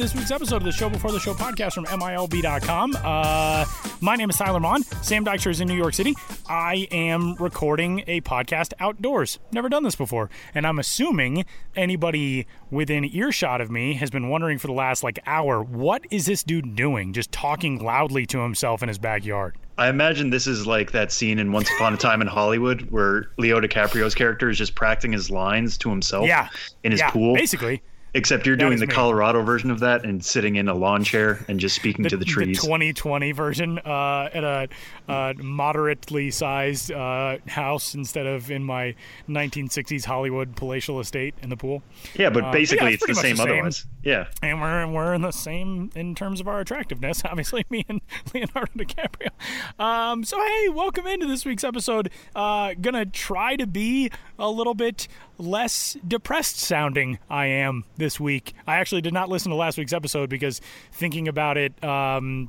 this week's episode of the Show Before the Show podcast from MILB.com. Uh, my name is Tyler Maun. Sam Dykstra is in New York City. I am recording a podcast outdoors. Never done this before. And I'm assuming anybody within earshot of me has been wondering for the last like hour, what is this dude doing? Just talking loudly to himself in his backyard. I imagine this is like that scene in Once Upon a Time in Hollywood where Leo DiCaprio's character is just practicing his lines to himself Yeah. in his yeah, pool. Basically. Except you're That doing the me. Colorado version of that and sitting in a lawn chair and just speaking to the trees. The 2020 version uh, at a uh, moderately sized uh, house instead of in my 1960s Hollywood palatial estate in the pool. yeah, but Uh, basically yeah, it's it's the same the same. otherwise. Yeah. And we're we're in the same in terms of our attractiveness. Obviously, me and Leonardo DiCaprio. Um, so hey, welcome into this week's episode. Uh, gonna try to be a little bit less depressed sounding. I am this week. I actually did not listen to last week's episode because thinking about it, um,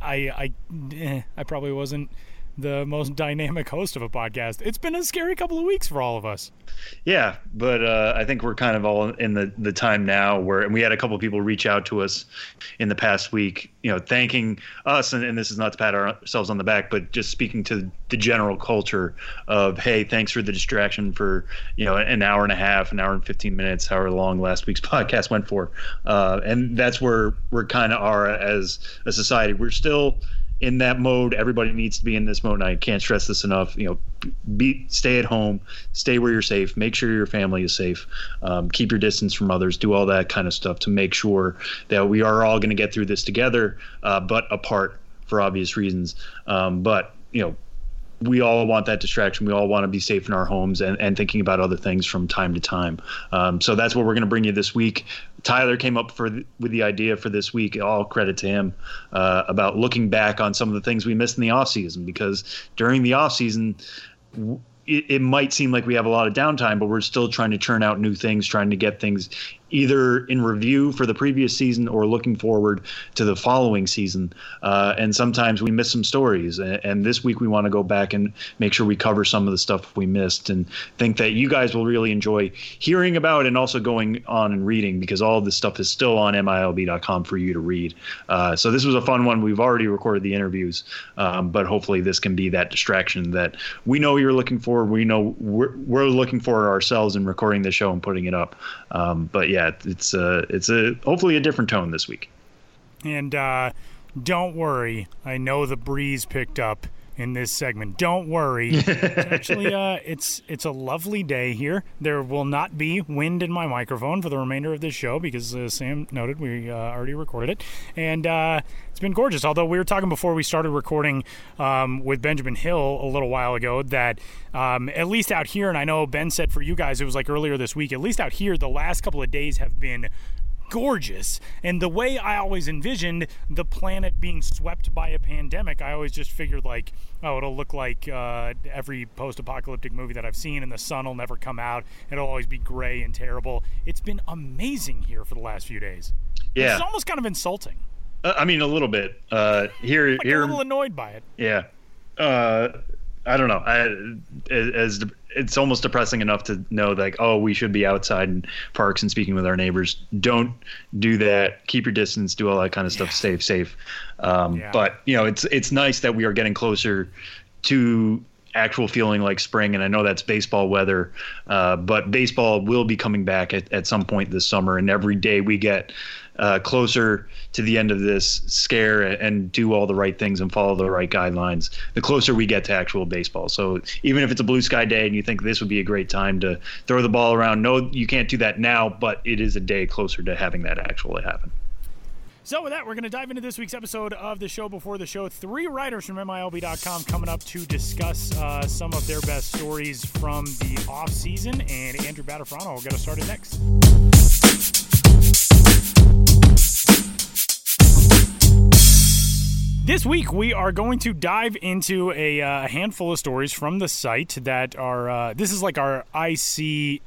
I I eh, I probably wasn't the most dynamic host of a podcast. It's been a scary couple of weeks for all of us. Yeah, but uh, I think we're kind of all in the, the time now where, and we had a couple of people reach out to us in the past week, you know, thanking us, and, and this is not to pat ourselves on the back, but just speaking to the general culture of, hey, thanks for the distraction for, you know, an hour and a half, an hour and 15 minutes, however long last week's podcast went for. Uh, and that's where we're kind of are as a society. We're still in that mode. Everybody needs to be in this mode. And I can't stress this enough. You know, be stay at home, stay where you're safe, make sure your family is safe, um, keep your distance from others, do all that kind of stuff to make sure that we are all going to get through this together, uh, but apart for obvious reasons. Um, but you know, we all want that distraction. We all want to be safe in our homes and, and thinking about other things from time to time. Um, so that's what we're going to bring you this week. Tyler came up for the, with the idea for this week. All credit to him uh, about looking back on some of the things we missed in the off season because during the off season. w- it might seem like we have a lot of downtime, but we're still trying to churn out new things, trying to get things either in review for the previous season or looking forward to the following season. Uh, and sometimes we miss some stories. And, this week we want to go back and make sure we cover some of the stuff we missed and think that you guys will really enjoy hearing about and also going on and reading because all of this stuff is still on MILB.com for you to read. Uh, so this was a fun one. We've already recorded the interviews, um, but hopefully this can be that distraction that we know you're looking for. We know we're, we're looking for ourselves in recording the show and putting it up. Um, but yeah, it's a, it's a hopefully a different tone this week. And uh, don't worry, I know the breeze picked up in this segment. Don't worry. Actually, uh, it's it's a lovely day here. There will not be wind in my microphone for the remainder of this show because uh, Sam noted we uh, already recorded it, and uh, it's been gorgeous. Although we were talking before we started recording um, with Benjamin Hill a little while ago that um, at least out here, and I know Ben said for you guys it was like earlier this week. At least out here, the last couple of days have been gorgeous. And the way I always envisioned the planet being swept by a pandemic, I always just figured like, oh, it'll look like uh, every post-apocalyptic movie that I've seen, and the sun will never come out. It'll always be gray and terrible. It's been amazing here for the last few days. Yeah. It's almost kind of insulting. Uh, I mean, a little bit. Uh, here, Like here, a little annoyed by it. yeah. Uh, I don't know. I, as, it's almost depressing enough to know, like, oh, we should be outside in parks and speaking with our neighbors. Don't do that. Keep your distance. Do all that kind of stuff. Safe, safe. Um, Yeah. But you know, it's it's nice that we are getting closer to actual feeling like spring and i know that's baseball weather uh, but baseball will be coming back at, at some point this summer and every day we get uh, closer to the end of this scare and do all the right things and follow the right guidelines the closer we get to actual baseball so even if it's a blue sky day and you think this would be a great time to throw the ball around no you can't do that now but it is a day closer to having that actually happen So, with that, we're going to dive into this week's episode of the show before the show. Three writers from MILB.com coming up to discuss uh, some of their best stories from the off season, and Andrew Battifarano will get us started next. This week, we are going to dive into a uh, handful of stories from the site that are. Uh, this is like our IC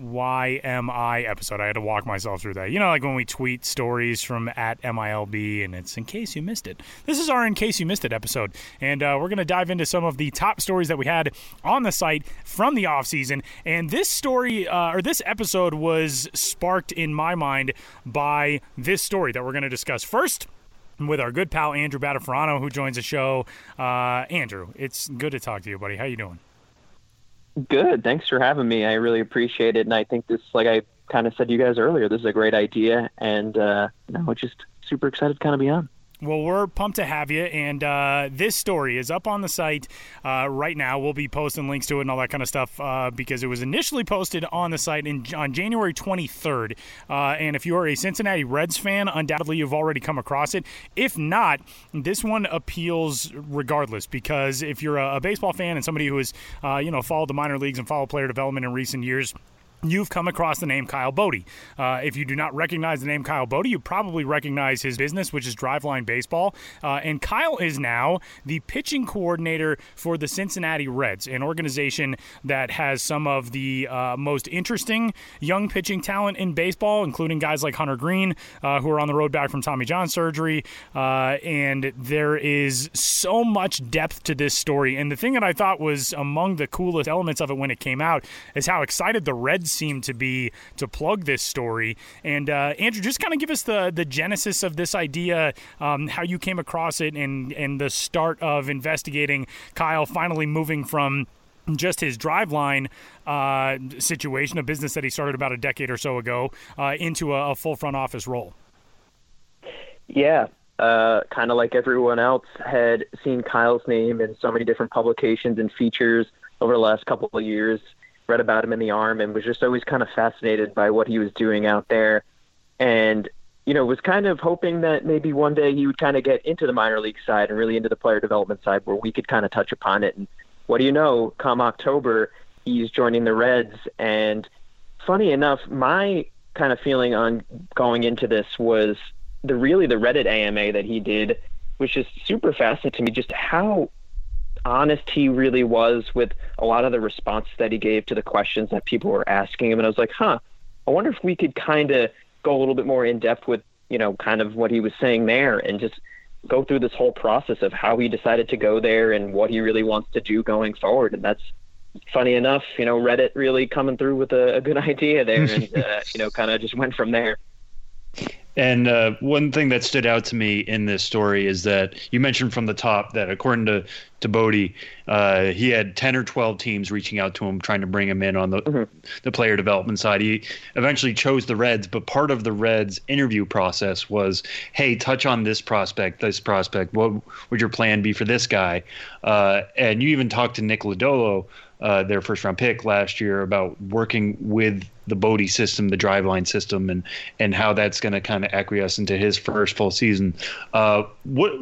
YMI episode. I had to walk myself through that. You know, like when we tweet stories from at MILB, and it's in case you missed it. This is our in case you missed it episode, and uh, we're going to dive into some of the top stories that we had on the site from the off season. And this story uh, or this episode was sparked in my mind by this story that we're going to discuss first with our good pal Andrew Battifarano, who joins the show. Uh, Andrew, it's good to talk to you, buddy. How you doing? Good. Thanks for having me. I really appreciate it. And I think this, like I kind of said to you guys earlier, this is a great idea. And uh, no, just super excited to kind of be on. Well, we're pumped to have you. And uh, this story is up on the site uh, right now. We'll be posting links to it and all that kind of stuff uh, because it was initially posted on the site in, on January 23rd. Uh, and if you are a Cincinnati Reds fan, undoubtedly you've already come across it. If not, this one appeals regardless because if you're a, a baseball fan and somebody who has, uh, you know, followed the minor leagues and followed player development in recent years, you've come across the name Kyle Boddy. Uh, if you do not recognize the name Kyle Boddy, you probably recognize his business, which is Driveline Baseball. Uh, and Kyle is now the pitching coordinator for the Cincinnati Reds, an organization that has some of the uh, most interesting young pitching talent in baseball, including guys like Hunter Greene, uh, who are on the road back from Tommy John surgery. Uh, and there is so much depth to this story. And the thing that I thought was among the coolest elements of it when it came out is how excited the Reds seem to be to plug this story. And uh, Andrew, just kind of give us the the genesis of this idea, um, how you came across it, and and the start of investigating Kyle finally moving from just his driveline uh, situation, a business that he started about a decade or so ago, uh, into a, a, full front office role. Yeah, uh, kind of like everyone else had seen Kyle's name in so many different publications and features over the last couple of years read about him in the arm and was just always kind of fascinated by what he was doing out there. And, you know, was kind of hoping that maybe one day he would kind of get into the minor league side and really into the player development side where we could kind of touch upon it. And what do you know, come October, he's joining the Reds. And funny enough, my kind of feeling on going into this was the really the Reddit AMA that he did was just super fascinating to me, just how honest he really was with a lot of the responses that he gave to the questions that people were asking him. And I was like, huh, I wonder if we could kind of go a little bit more in depth with, you know, kind of what he was saying there and just go through this whole process of how he decided to go there and what he really wants to do going forward. And that's funny enough, you know, Reddit really coming through with a, a good idea there and, uh, you know, kind of just went from there. And uh, one thing that stood out to me in this story is that you mentioned from the top that according to to Boddy, uh, he had ten or twelve teams reaching out to him trying to bring him in on the mm-hmm. the player development side. He eventually chose the Reds, but part of the Reds interview process was, "Hey, touch on this prospect, this prospect. What would your plan be for this guy?" Uh, and you even talked to Nick Lodolo uh, their first round pick last year about working with the Boddy system, the driveline system, and and how that's going to kind of acquiesce into his first full season. Uh, what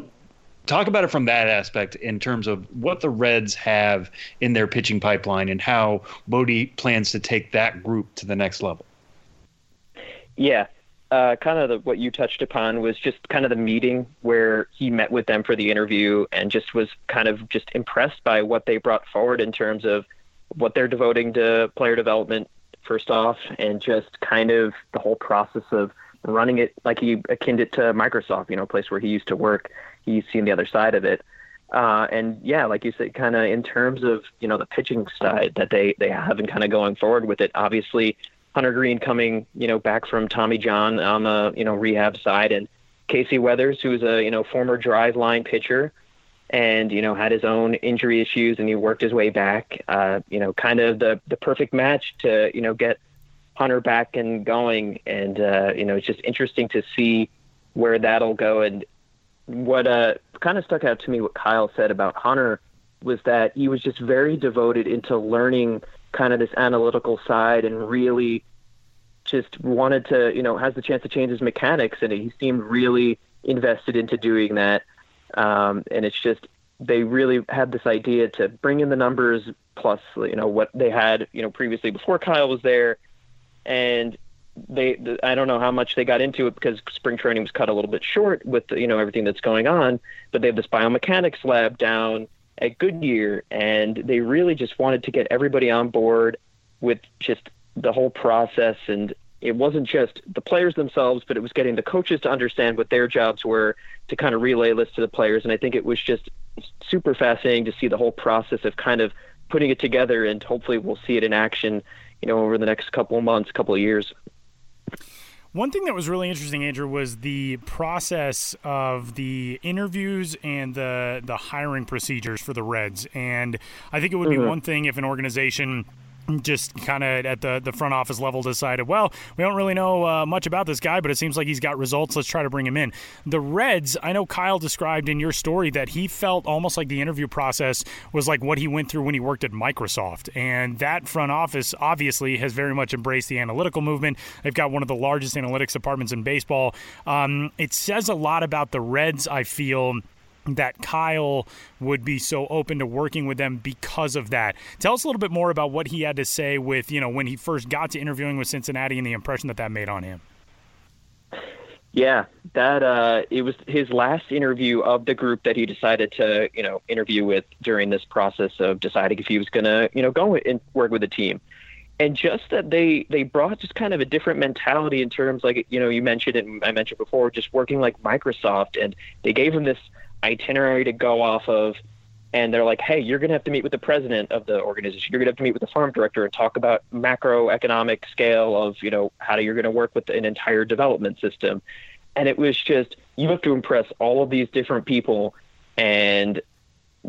talk about it from that aspect in terms of what the Reds have in their pitching pipeline and how Boddy plans to take that group to the next level. Yeah, uh, kind of the, what you touched upon was just kind of the meeting where he met with them for the interview and just was kind of just impressed by what they brought forward in terms of what they're devoting to player development first off and just kind of the whole process of running it like he akin it to Microsoft, you know, a place where he used to work. He's seen the other side of it. Uh, and yeah, like you said, kind of in terms of, you know, the pitching side that they, they have and kind of going forward with it, obviously Hunter Greene coming, you know, back from Tommy John on the, you know, rehab side and Casey Weathers, who's a, you know, former Driveline pitcher and, you know, had his own injury issues and he worked his way back, uh, you know, kind of the, the perfect match to, you know, get Hunter back and going. And, uh, you know, it's just interesting to see where that'll go. And what, uh, kind of stuck out to me, what Kyle said about Hunter was that he was just very devoted into learning kind of this analytical side and really just wanted to, you know, has the chance to change his mechanics, and he seemed really invested into doing that. Um, and it's just they really had this idea to bring in the numbers plus, you know, what they had, you know, previously before Kyle was there, and they the, I don't know how much they got into it because spring training was cut a little bit short with you know everything that's going on, but they have this biomechanics lab down at Goodyear, and they really just wanted to get everybody on board with just the whole process and it wasn't just the players themselves, but it was getting the coaches to understand what their jobs were to kind of relay this to the players. And I think it was just super fascinating to see the whole process of kind of putting it together. And hopefully we'll see it in action, you know, over the next couple of months, couple of years. One thing that was really interesting, Andrew, was the process of the interviews and the the hiring procedures for the Reds. And I think it would be mm-hmm. one thing if an organization just kind of at the, the front office level decided, well, we don't really know uh, much about this guy, but it seems like he's got results. Let's try to bring him in. The Reds, I know Kyle described in your story that he felt almost like the interview process was like what he went through when he worked at Microsoft. And that front office obviously has very much embraced the analytical movement. They've got one of the largest analytics departments in baseball. Um, it says a lot about the Reds, I feel that Kyle would be so open to working with them because of that. Tell us a little bit more about what he had to say with, you know, when he first got to interviewing with Cincinnati and the impression that that made on him. Yeah, that uh, it was his last interview of the group that he decided to, you know, interview with during this process of deciding if he was going to, you know, go and work with the team. And just that they they brought just kind of a different mentality in terms like you know you mentioned it I mentioned before just working like Microsoft and they gave him this itinerary to go off of and they're like, hey, you're going to have to meet with the president of the organization. You're going to have to meet with the farm director and talk about macroeconomic scale of, you know, how you're going to work with an entire development system. And it was just, you have to impress all of these different people. And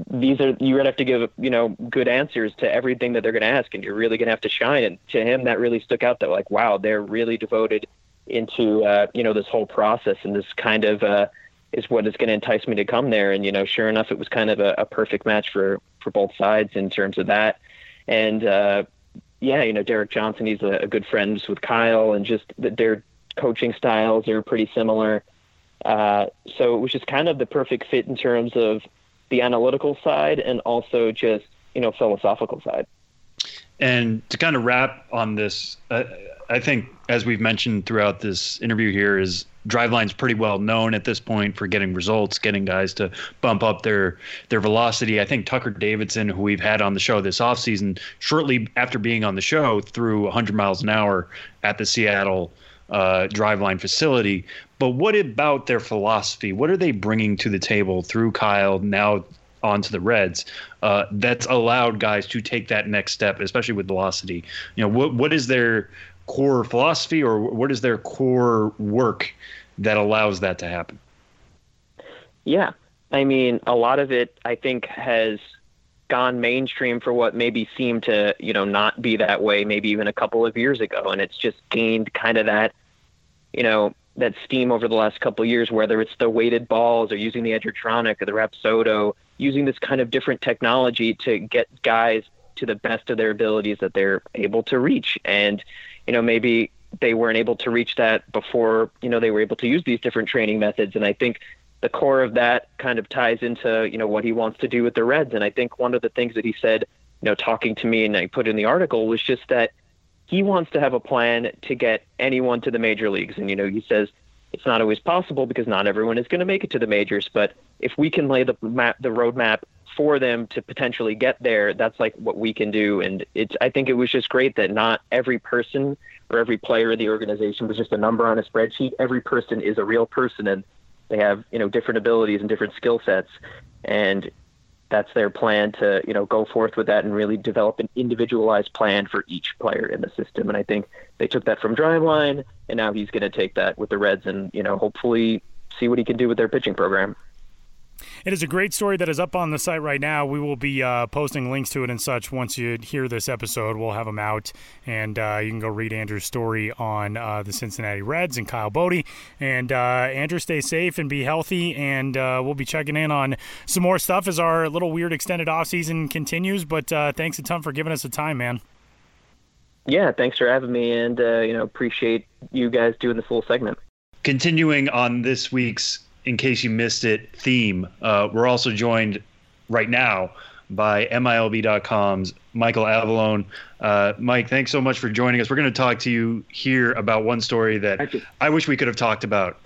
these are, you're going to have to give, you know, good answers to everything that they're going to ask. And you're really going to have to shine. And to him, that really stuck out that, like, wow, they're really devoted into, uh, you know, this whole process and this kind of, uh, is what is going to entice me to come there. And you know, sure enough, it was kind of a, a perfect match for for both sides in terms of that. And uh, yeah, you know, Derek Johnson, he's a, a good friend with Kyle, and just the, their coaching styles are pretty similar. Uh, so it was just kind of the perfect fit in terms of the analytical side and also just you know philosophical side. And to kind of wrap on this, uh, I think as we've mentioned throughout this interview here is Driveline's pretty well known at this point for getting results, getting guys to bump up their their velocity. I think Tucker Davidson, who we've had on the show this offseason, shortly after being on the show, threw 100 miles an hour at the Seattle uh, Driveline facility. But what about their philosophy? What are they bringing to the table through Kyle now onto the Reds uh, that's allowed guys to take that next step, especially with velocity? You know, what what is their core philosophy or what is their core work that allows that to happen? Yeah. I mean, a lot of it, I think, has gone mainstream for what maybe seemed to, you know, not be that way maybe even a couple of years ago. And it's just gained kind of that, you know, that steam over the last couple of years, whether it's the weighted balls or using the Edgertronic or the Rapsodo, using this kind of different technology to get guys to the best of their abilities that they're able to reach. And, you know, maybe they weren't able to reach that before, you know, they were able to use these different training methods. And I think the core of that kind of ties into, you know, what he wants to do with the Reds. And I think one of the things that he said, you know, talking to me and I put in the article was just that he wants to have a plan to get anyone to the major leagues. And, you know, he says it's not always possible because not everyone is going to make it to the majors. But if we can lay the map, the roadmap for them to potentially get there, that's like what we can do. And it's I think it was just great that not every person or every player in the organization was just a number on a spreadsheet. Every person is a real person and they have, you know, different abilities and different skill sets. And that's their plan to, you know, go forth with that and really develop an individualized plan for each player in the system. And I think they took that from Driveline and now he's going to take that with the Reds and, you know, hopefully see what he can do with their pitching program. It is a great story that is up on the site right now. We will be uh, posting links to it and such once you hear this episode. We'll have them out, and uh, you can go read Andrew's story on uh, the Cincinnati Reds and Kyle Boddy. And uh, Andrew, stay safe and be healthy, and uh, we'll be checking in on some more stuff as our little weird extended off season continues. But uh, thanks a ton for giving us the time, man. Yeah, thanks for having me, and you know appreciate you guys doing this little segment. Continuing on this week's in case you missed it, theme. Uh, we're also joined right now by MILB.com's Michael Avallone. Uh, Mike, thanks so much for joining us. We're going to talk to you here about one story that I wish we could have talked about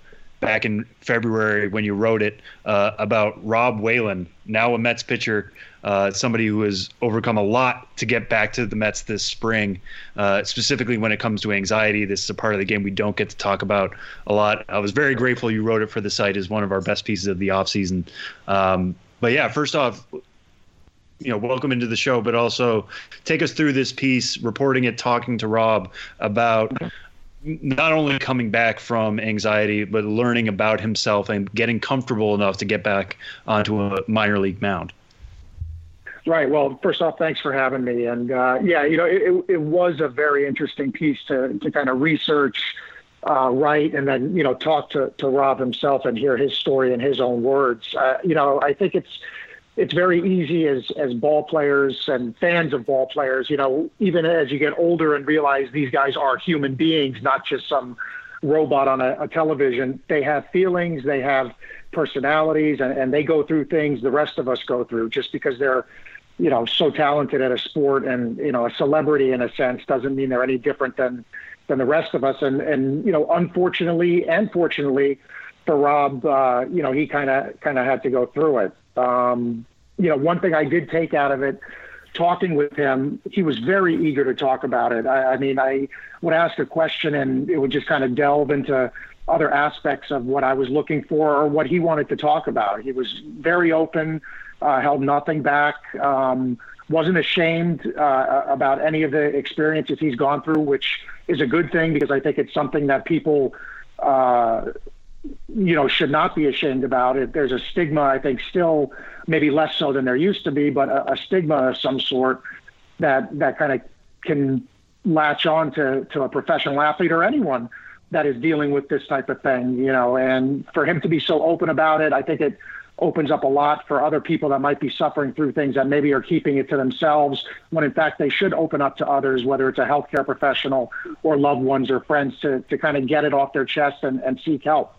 back in February when you wrote it uh, about Rob Whalen, now a Mets pitcher, uh, somebody who has overcome a lot to get back to the Mets this spring, uh, specifically when it comes to anxiety. This is a part of the game we don't get to talk about a lot. I was very grateful you wrote it for the site as one of our best pieces of the offseason. Um, but yeah, first off, you know, welcome into the show, but also take us through this piece, reporting it, talking to Rob about not only coming back from anxiety, but learning about himself and getting comfortable enough to get back onto a minor league mound. Right. Well, first off, thanks for having me. And uh, yeah, you know, it, it was a very interesting piece to, to kind of research, uh, write, and then, you know, talk to, to Rob himself and hear his story in his own words. Uh, you know, I think it's, it's very easy as as ball players and fans of ball players, you know, even as you get older and realize these guys are human beings, not just some robot on a, a television. They have feelings, they have personalities, and, and they go through things the rest of us go through. Just because they're, you know, so talented at a sport and you know a celebrity in a sense doesn't mean they're any different than than the rest of us. And and you know, unfortunately and fortunately for Rob, uh, you know, he kind of kind of had to go through it. Um, you know, one thing I did take out of it, talking with him, he was very eager to talk about it. I, I mean, I would ask a question and it would just kind of delve into other aspects of what I was looking for or what he wanted to talk about. He was very open, uh, held nothing back, um, wasn't ashamed uh, about any of the experiences he's gone through, which is a good thing because I think it's something that people uh, you know, should not be ashamed about it. There's a stigma, I think, still maybe less so than there used to be, but a, a stigma of some sort that that kind of can latch on to, to a professional athlete or anyone that is dealing with this type of thing, you know, and for him to be so open about it, I think it opens up a lot for other people that might be suffering through things that maybe are keeping it to themselves when in fact they should open up to others, whether it's a healthcare professional or loved ones or friends to, to kind of get it off their chest and, and seek help.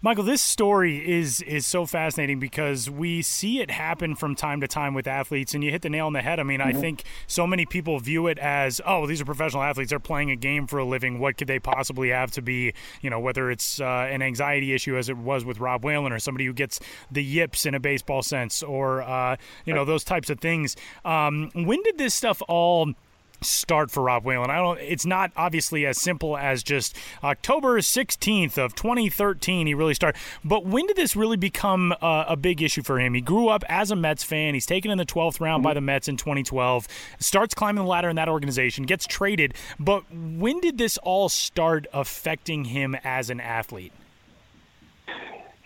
Michael, this story is is so fascinating because we see it happen from time to time with athletes, and you hit the nail on the head. I mean, mm-hmm. I think so many people view it as, oh, these are professional athletes; they're playing a game for a living. What could they possibly have to be, you know, whether it's uh, an anxiety issue as it was with Rob Whalen, or somebody who gets the yips in a baseball sense, or uh, you know those types of things. Um, when did this stuff all? Start for Rob Whalen. I don't. It's not obviously as simple as just October 16th of 2013. He really started. But when did this really become uh, a big issue for him? He grew up as a Mets fan. He's taken in the 12th round by the Mets in 2012. Starts climbing the ladder in that organization. Gets traded. But when did this all start affecting him as an athlete?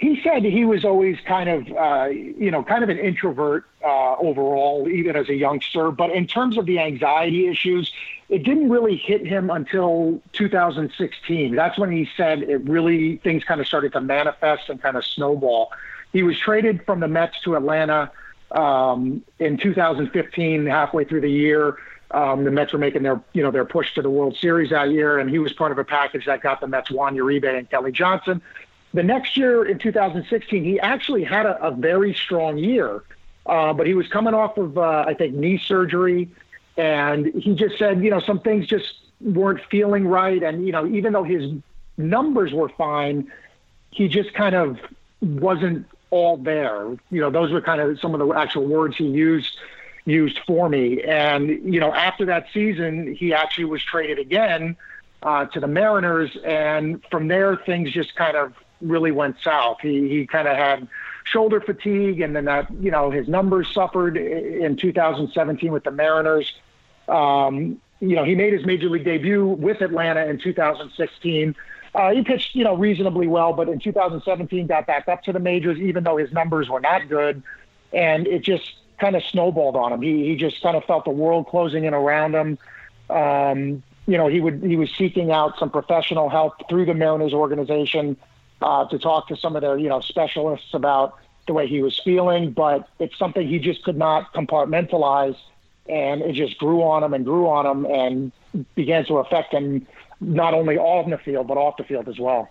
He said he was always kind of, uh, you know, kind of an introvert uh, overall, even as a youngster. But in terms of the anxiety issues, it didn't really hit him until 2016. That's when he said it really things kind of started to manifest and kind of snowball. He was traded from the Mets to Atlanta um, in 2015, halfway through the year. Um, the Mets were making their, you know, their push to the World Series that year, and he was part of a package that got the Mets Juan Uribe and Kelly Johnson. The next year in 2016, he actually had a, a very strong year, uh, but he was coming off of, uh, I think, knee surgery. And he just said, you know, some things just weren't feeling right. And, you know, even though his numbers were fine, he just kind of wasn't all there. You know, those were kind of some of the actual words he used used for me. And you know, after that season, he actually was traded again uh, to the Mariners, and from there things just kind of really went south. He he kind of had shoulder fatigue, and then that you know his numbers suffered in 2017 with the Mariners. Um, you know he made his major league debut with Atlanta in 2016. Uh, he pitched you know reasonably well, but in 2017 got back up to the majors, even though his numbers were not good, and it just kind of snowballed on him. He he just kind of felt the world closing in around him. Um, you know, he would he was seeking out some professional help through the Mariners organization uh, to talk to some of their you know specialists about the way he was feeling, but it's something he just could not compartmentalize, and it just grew on him and grew on him and began to affect him not only on the field but off the field as well.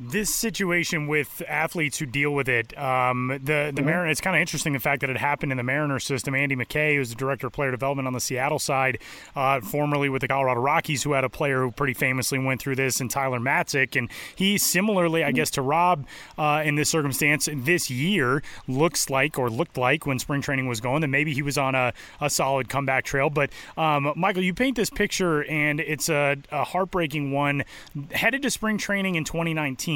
This situation with athletes who deal with it, um, the the mm-hmm. Mariners. It's kind of interesting the fact that it happened in the Mariner system. Andy McKay, who's the director of player development on the Seattle side, uh, formerly with the Colorado Rockies, who had a player who pretty famously went through this, and Tyler Matzek, and he similarly, I mm-hmm. guess, to Rob uh, in this circumstance this year looks like or looked like when spring training was going that maybe he was on a, a solid comeback trail. But um, Michael, you paint this picture, and it's a, a heartbreaking one. Headed to spring training in 2019.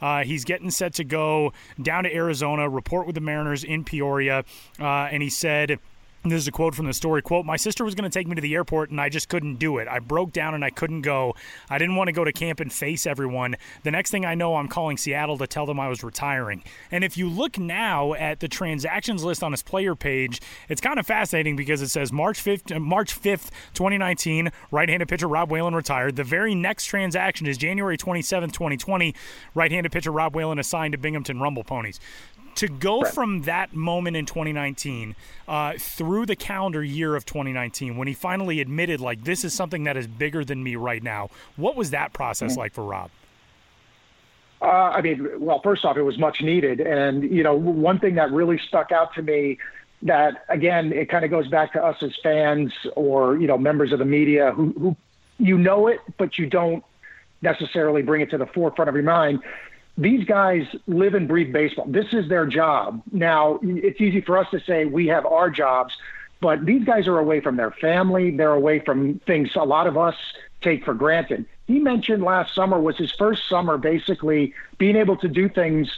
Uh, he's getting set to go down to Arizona, report with the Mariners in Peoria, uh, and he said this is a quote from the story. Quote my sister was going to take me to the airport and i just couldn't do it. I broke down and i couldn't go. I didn't want to go to camp and face everyone. The next thing i know i'm calling seattle to tell them i was retiring. And if you look now at the transactions list on his player page it's kind of fascinating because it says march 5th uh, march 5th 2019 right-handed pitcher rob whalen retired. The very next transaction is january 27th 2020 right-handed pitcher rob whalen assigned to binghamton rumble ponies to go right. from that moment in 2019 uh, through the calendar year of 2019 when he finally admitted like this is something that is bigger than me right now what was that process mm-hmm. like for rob uh, I mean, well, first off, it was much needed. And, you know, one thing that really stuck out to me that, again, it kind of goes back to us as fans or, you know, members of the media who, who you know it, but you don't necessarily bring it to the forefront of your mind these guys live and breathe baseball. This is their job. Now, it's easy for us to say we have our jobs, but these guys are away from their family. They're away from things a lot of us take for granted. He mentioned last summer was his first summer basically being able to do things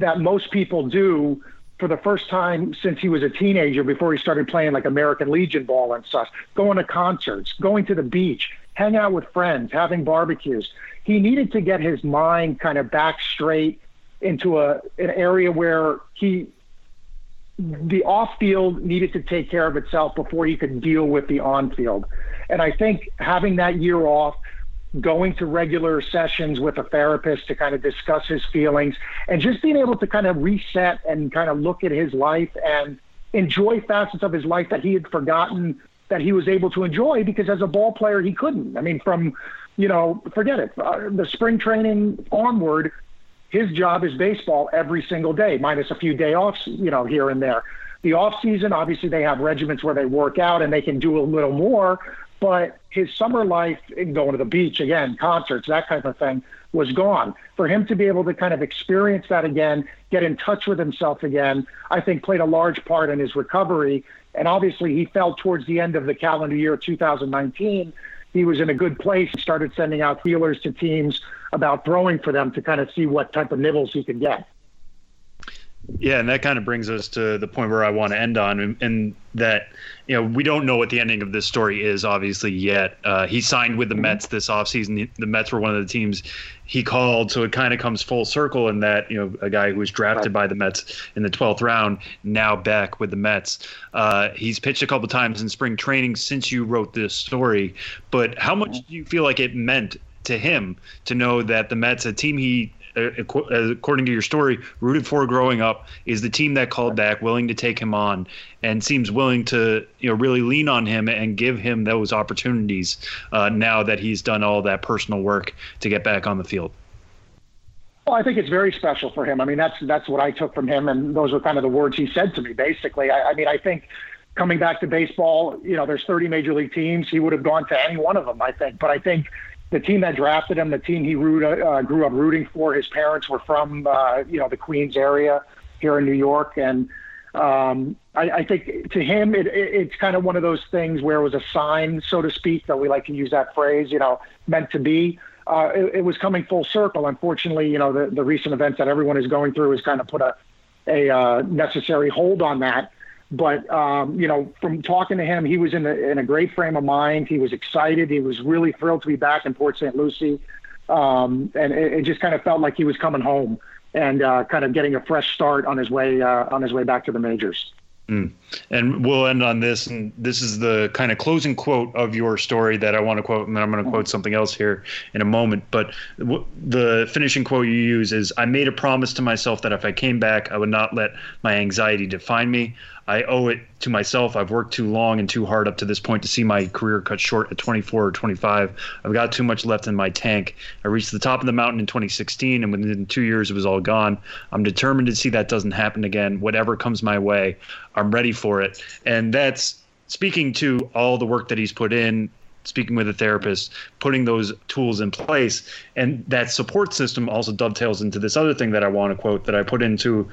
that most people do for the first time since he was a teenager before he started playing like American Legion ball and stuff, going to concerts, going to the beach, hang out with friends, having barbecues he needed to get his mind kind of back straight into a an area where he the off field needed to take care of itself before he could deal with the on field. And I think having that year off, going to regular sessions with a therapist to kind of discuss his feelings and just being able to kind of reset and kind of look at his life and enjoy facets of his life that he had forgotten that he was able to enjoy because as a ball player he couldn't. I mean from you know, forget it. Uh, the spring training onward, his job is baseball every single day, minus a few day offs, you know, here and there. The off season, obviously, they have regiments where they work out and they can do a little more. But his summer life, going to the beach again, concerts, that kind of thing, was gone. For him to be able to kind of experience that again, get in touch with himself again, I think played a large part in his recovery. And obviously, he fell towards the end of the calendar year 2019 he was in a good place. He started sending out feelers to teams about throwing for them to kind of see what type of nibbles he could get. Yeah, and that kind of brings us to the point where I want to end on, and, that you know we don't know what the ending of this story is obviously yet. Uh, he signed with the mm-hmm. Mets this offseason. The Mets were one of the teams he called, so it kind of comes full circle in that you know a guy who was drafted by the Mets in the 12th round now back with the Mets. Uh, he's pitched a couple times in spring training since you wrote this story, but how much do you feel like it meant to him to know that the Mets, a team he according to your story, rooted for growing up, is the team that called back, willing to take him on, and seems willing to you know really lean on him and give him those opportunities uh, now that he's done all that personal work to get back on the field. Well, I think it's very special for him. I mean, that's that's what I took from him, and those were kind of the words he said to me. Basically, I, I mean, I think coming back to baseball, you know, there's 30 major league teams. He would have gone to any one of them, I think. But I think the team that drafted him, the team he root, uh, grew up rooting for. His parents were from uh, you know the Queens area here in New York, and um, I, I think to him it, it, it's kind of one of those things where it was a sign, so to speak, that we like to use that phrase, you know, meant to be. Uh, it, it was coming full circle. Unfortunately, you know, the, the recent events that everyone is going through has kind of put a a uh, necessary hold on that. But um, you know, from talking to him, he was in a, in a great frame of mind. He was excited. He was really thrilled to be back in Port St. Lucie, um, and it, it, just kind of felt like he was coming home and uh, kind of getting a fresh start on his way uh, on his way back to the majors. Mm. And we'll end on this. And this is the kind of closing quote of your story that I want to quote. And then I'm going to quote something else here in a moment. But w- the finishing quote you use is I made a promise to myself that if I came back, I would not let my anxiety define me. I owe it to myself. I've worked too long and too hard up to this point to see my career cut short at 24 or 25. I've got too much left in my tank. I reached the top of the mountain in 2016, and within two years, it was all gone. I'm determined to see that doesn't happen again. Whatever comes my way, I'm ready for it. And that's speaking to all the work that he's put in speaking with a therapist, putting those tools in place. And that support system also dovetails into this other thing that I want to quote that I put into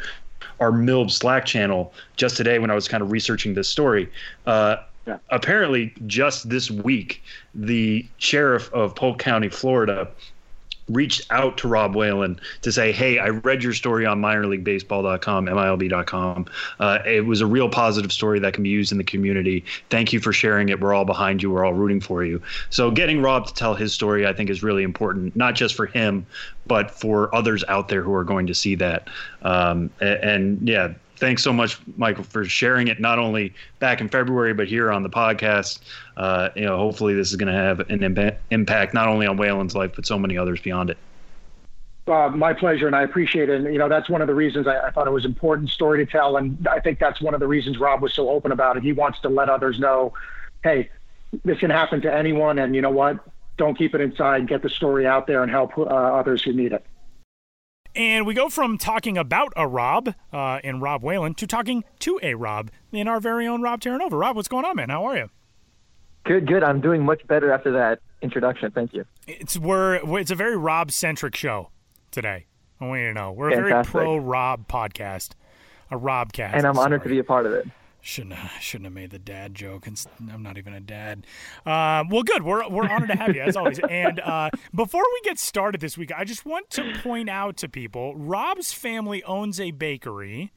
our MILB Slack channel just today when I was kind of researching this story. Uh, yeah. Apparently, just this week, the sheriff of Polk County, Florida, reached out to Rob Whalen to say, "Hey, I read your story on minorleaguebaseball.com, MILB.com. Uh, it was a real positive story that can be used in the community. Thank you for sharing it. We're all behind you. We're all rooting for you." So, getting Rob to tell his story, I think, is really important, not just for him, but for others out there who are going to see that. Um, and, and yeah, thanks so much, Michael, for sharing it not only back in February but here on the podcast. Uh, you know, hopefully this is going to have an impact not only on Whalen's life but so many others beyond it. Uh, my pleasure, and I appreciate it. And, you know, that's one of the reasons I, I, thought it was important story to tell, and I think that's one of the reasons Rob was so open about it. He wants to let others know, hey, this can happen to anyone, and you know what? Don't keep it inside. Get the story out there and help uh, others who need it. And we go from talking about a Rob uh, in Rob Whalen to talking to a Rob in our very own Rob Terranova. Rob, what's going on, man? How are you? Good, good. I'm doing much better after that introduction. Thank you. It's we're it's a very Rob centric show today. I want you to know we're Fantastic. a very pro Rob podcast, a Rob cast, and I'm sorry. honored to be a part of it. Shouldn't have, shouldn't have made the dad joke. I'm not even a dad. Uh, well, good. We're we're honored to have you as always. And uh, before we get started this week, I just want to point out to people: Rob's family owns a bakery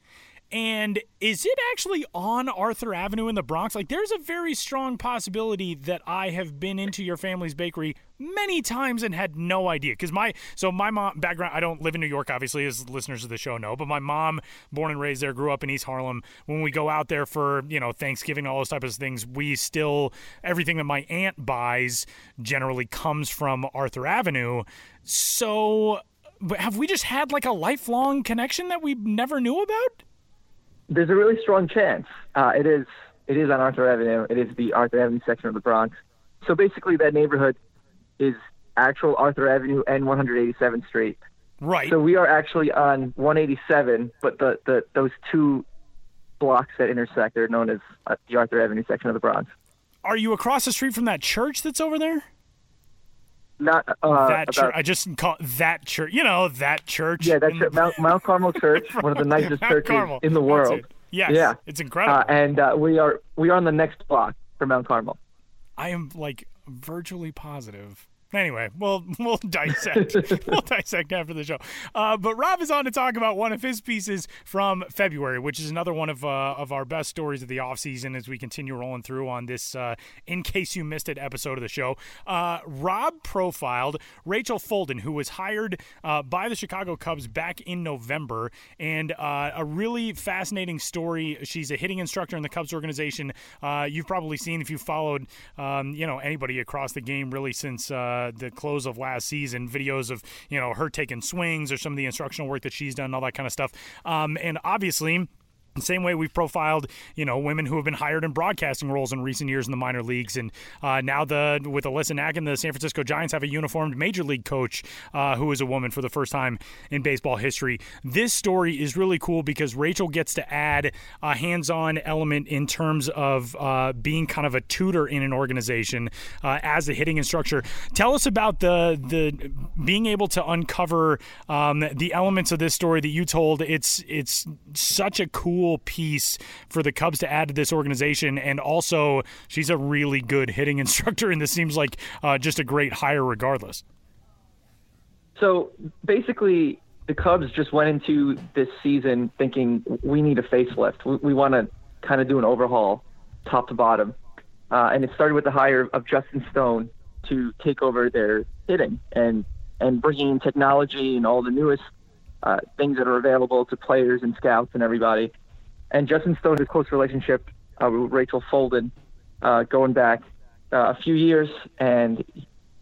and is it actually on Arthur Avenue in the Bronx? Like, there's a very strong possibility that I have been into your family's bakery many times and had no idea. Because my, so my mom, background, I don't live in New York, obviously, as listeners of the show know, but my mom, born and raised there, grew up in East Harlem. When we go out there for, you know, Thanksgiving, all those types of things, we still, everything that my aunt buys generally comes from Arthur Avenue. So, have we just had like a lifelong connection that we never knew about? There's a really strong chance. Uh, it is it is on Arthur Avenue. It is the Arthur Avenue section of the Bronx. So basically, that neighborhood is actual Arthur Avenue and 187th Street. Right. So we are actually on 187, but the, the those two blocks that intersect are known as uh, the Arthur Avenue section of the Bronx. Are you across the street from that church that's over there? Not uh, that church. I just call that church. You know that church. Yeah, that's Mount, Mount Carmel Church, one of the nicest churches Carmel. in the world. Yes, yeah, it's incredible. Uh, and uh, we are we are on the next block from Mount Carmel. I am like virtually positive Anyway, we'll we'll dissect we'll dissect after the show. Uh, but Rob is on to talk about one of his pieces from February, which is another one of uh, of our best stories of the off season as we continue rolling through on this. Uh, in case you missed it, episode of the show. Uh, Rob profiled Rachel Folden, who was hired uh, by the Chicago Cubs back in November, and uh, a really fascinating story. She's a hitting instructor in the Cubs organization. you've probably seen if you followed, um, you know, anybody across the game really since. Uh, the close of last season, videos of you know her taking swings or some of the instructional work that she's done, all that kind of stuff. Um, and obviously same way we've profiled, you know, women who have been hired in broadcasting roles in recent years in the minor leagues, and uh, now the with Alyssa Nakken, the San Francisco Giants have a uniformed major league coach uh, who is a woman for the first time in baseball history. This story is really cool because Rachel gets to add a hands-on element in terms of uh, being kind of a tutor in an organization uh, as a hitting instructor. Tell us about the the being able to uncover um, the elements of this story that you told. It's it's such a cool cool piece for the Cubs to add to this organization. And also, she's a really good hitting instructor, and this seems like uh, just a great hire regardless. So basically, the Cubs just went into this season thinking we need a facelift. We, we want to kind of do an overhaul, top to bottom. Uh, and it started with the hire of Justin Stone to take over their hitting and and bringing in technology and all the newest uh, things that are available to players and scouts and everybody And Justin Stone has a close relationship uh, with Rachel Folden uh, going back uh, a few years. And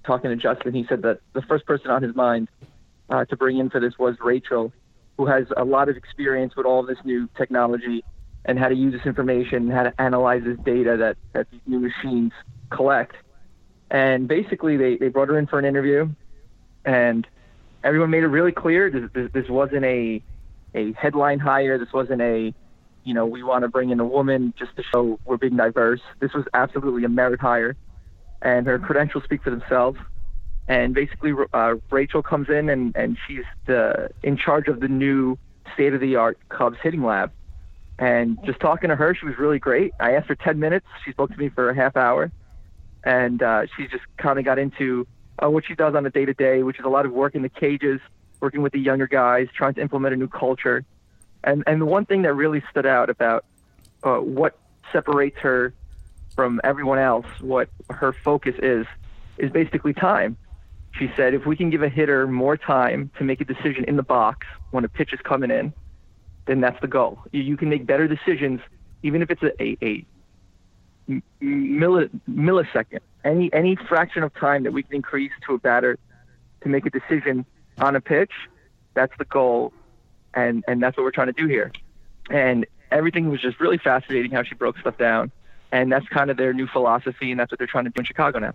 talking to Justin, he said that the first person on his mind uh, to bring in for this was Rachel, who has a lot of experience with all this new technology and how to use this information, and how to analyze this data that, that these new machines collect. And basically, they, they brought her in for an interview, and everyone made it really clear this, this, this wasn't a, a headline hire. This wasn't a, you know, we want to bring in a woman just to show we're being diverse. This was absolutely a merit hire, and her credentials speak for themselves. And basically, uh, Rachel comes in, and, and she's the, in charge of the new state of the art Cubs hitting lab and just talking to her, she was really great. I asked her 10 minutes. She spoke to me for a half hour. And uh, she just kind of got into uh, what she does on a day to day, which is a lot of work in the cages, working with the younger guys, trying to implement a new culture. And, and the one thing that really stood out about uh, what separates her from everyone else, what her focus is, is basically time. She said, if we can give a hitter more time to make a decision in the box when a pitch is coming in, then that's the goal. You, you can make better decisions, even if it's a, a, a milli, millisecond, any any fraction of time that we can increase to a batter to make a decision on a pitch. That's the goal, and and that's what we're trying to do here. And everything was just really fascinating how she broke stuff down, and that's kind of their new philosophy, and that's what they're trying to do in Chicago now.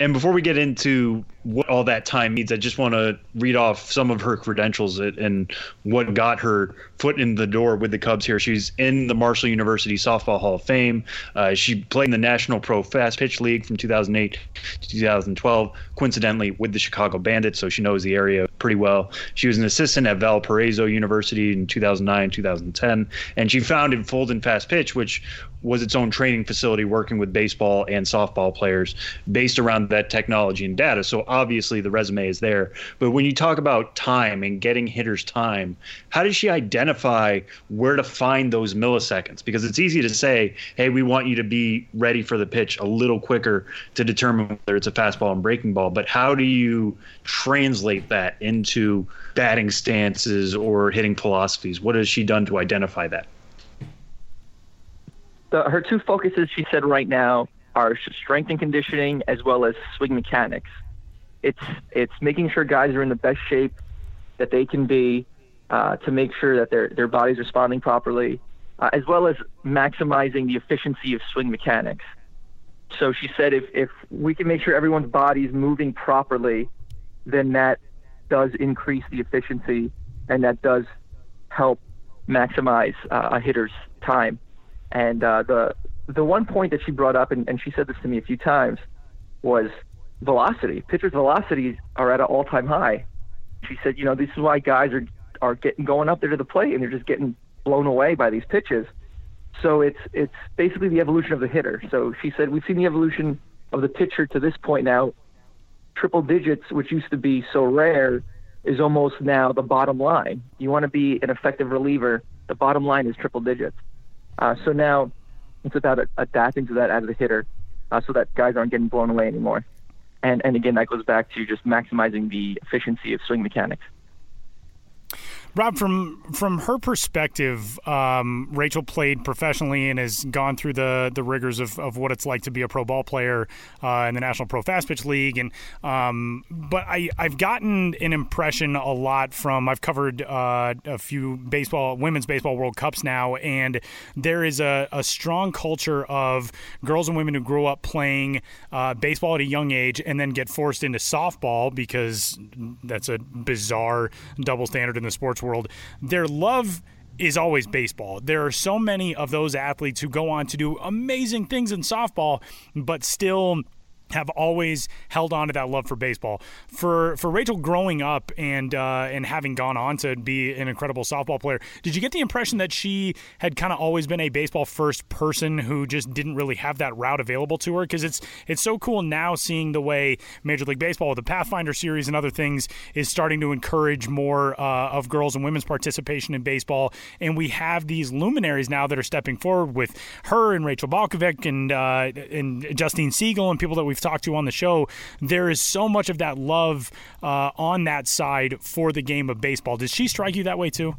And before we get into what all that time means, I just want to read off some of her credentials and what got her foot in the door with the Cubs here. She's in the Marshall University Softball Hall of Fame. Uh, she played in the National Pro Fast Pitch League from 2008 to 2012, coincidentally with the Chicago Bandits, so she knows the area pretty well. She was an assistant at Valparaiso University in 2009 2010, and she founded Folden Fast Pitch, which was its own training facility working with baseball and softball players based around that technology and data. So obviously the resume is there. But when you talk about time and getting hitters time, how does she identify where to find those milliseconds? Because it's easy to say, hey, we want you to be ready for the pitch a little quicker to determine whether it's a fastball and breaking ball. But how do you translate that into batting stances or hitting philosophies? What has she done to identify that? the, her two focuses, she said right now, are strength and conditioning as well as swing mechanics. It's it's making sure guys are in the best shape that they can be uh, to make sure that their their body's responding properly, uh, as well as maximizing the efficiency of swing mechanics. So she said if if we can make sure everyone's body's moving properly, then that does increase the efficiency and that does help maximize uh, a hitter's time. And uh, the the one point that she brought up, and, and she said this to me a few times, was velocity. Pitchers' velocities are at an all-time high. She said, you know, this is why guys are are getting going up there to the plate, and they're just getting blown away by these pitches. So it's it's basically the evolution of the hitter. So she said we've seen the evolution of the pitcher to this point now. Triple digits, which used to be so rare, is almost now the bottom line. You want to be an effective reliever. The bottom line is triple digits. Uh, so now it's about adapting to that as a hitter uh, so that guys aren't getting blown away anymore. And, and again, that goes back to just maximizing the efficiency of swing mechanics. Rob, from from her perspective, um, Rachel played professionally and has gone through the the rigors of, of what it's like to be a pro ball player uh, in the National Pro Fast Pitch League. And um, but I I've gotten an impression a lot from I've covered uh, a few baseball women's baseball World Cups now, and there is a, a strong culture of girls and women who grow up playing uh, baseball at a young age and then get forced into softball because that's a bizarre double standard in the sports world, their love is always baseball. There are so many of those athletes who go on to do amazing things in softball, but still have always held on to that love for baseball. For for Rachel growing up and uh, and having gone on to be an incredible softball player, did you get the impression that she had kind of always been a baseball first person who just didn't really have that route available to her? Because it's it's so cool now seeing the way Major League Baseball with the Pathfinder series and other things is starting to encourage more uh, of girls and women's participation in baseball, and we have these luminaries now that are stepping forward with her and Rachel Balkovec and uh, and Justine Siegel and people that we've we've talked to on the show, there is so much of that love uh, on that side for the game of baseball. Does she strike you that way too?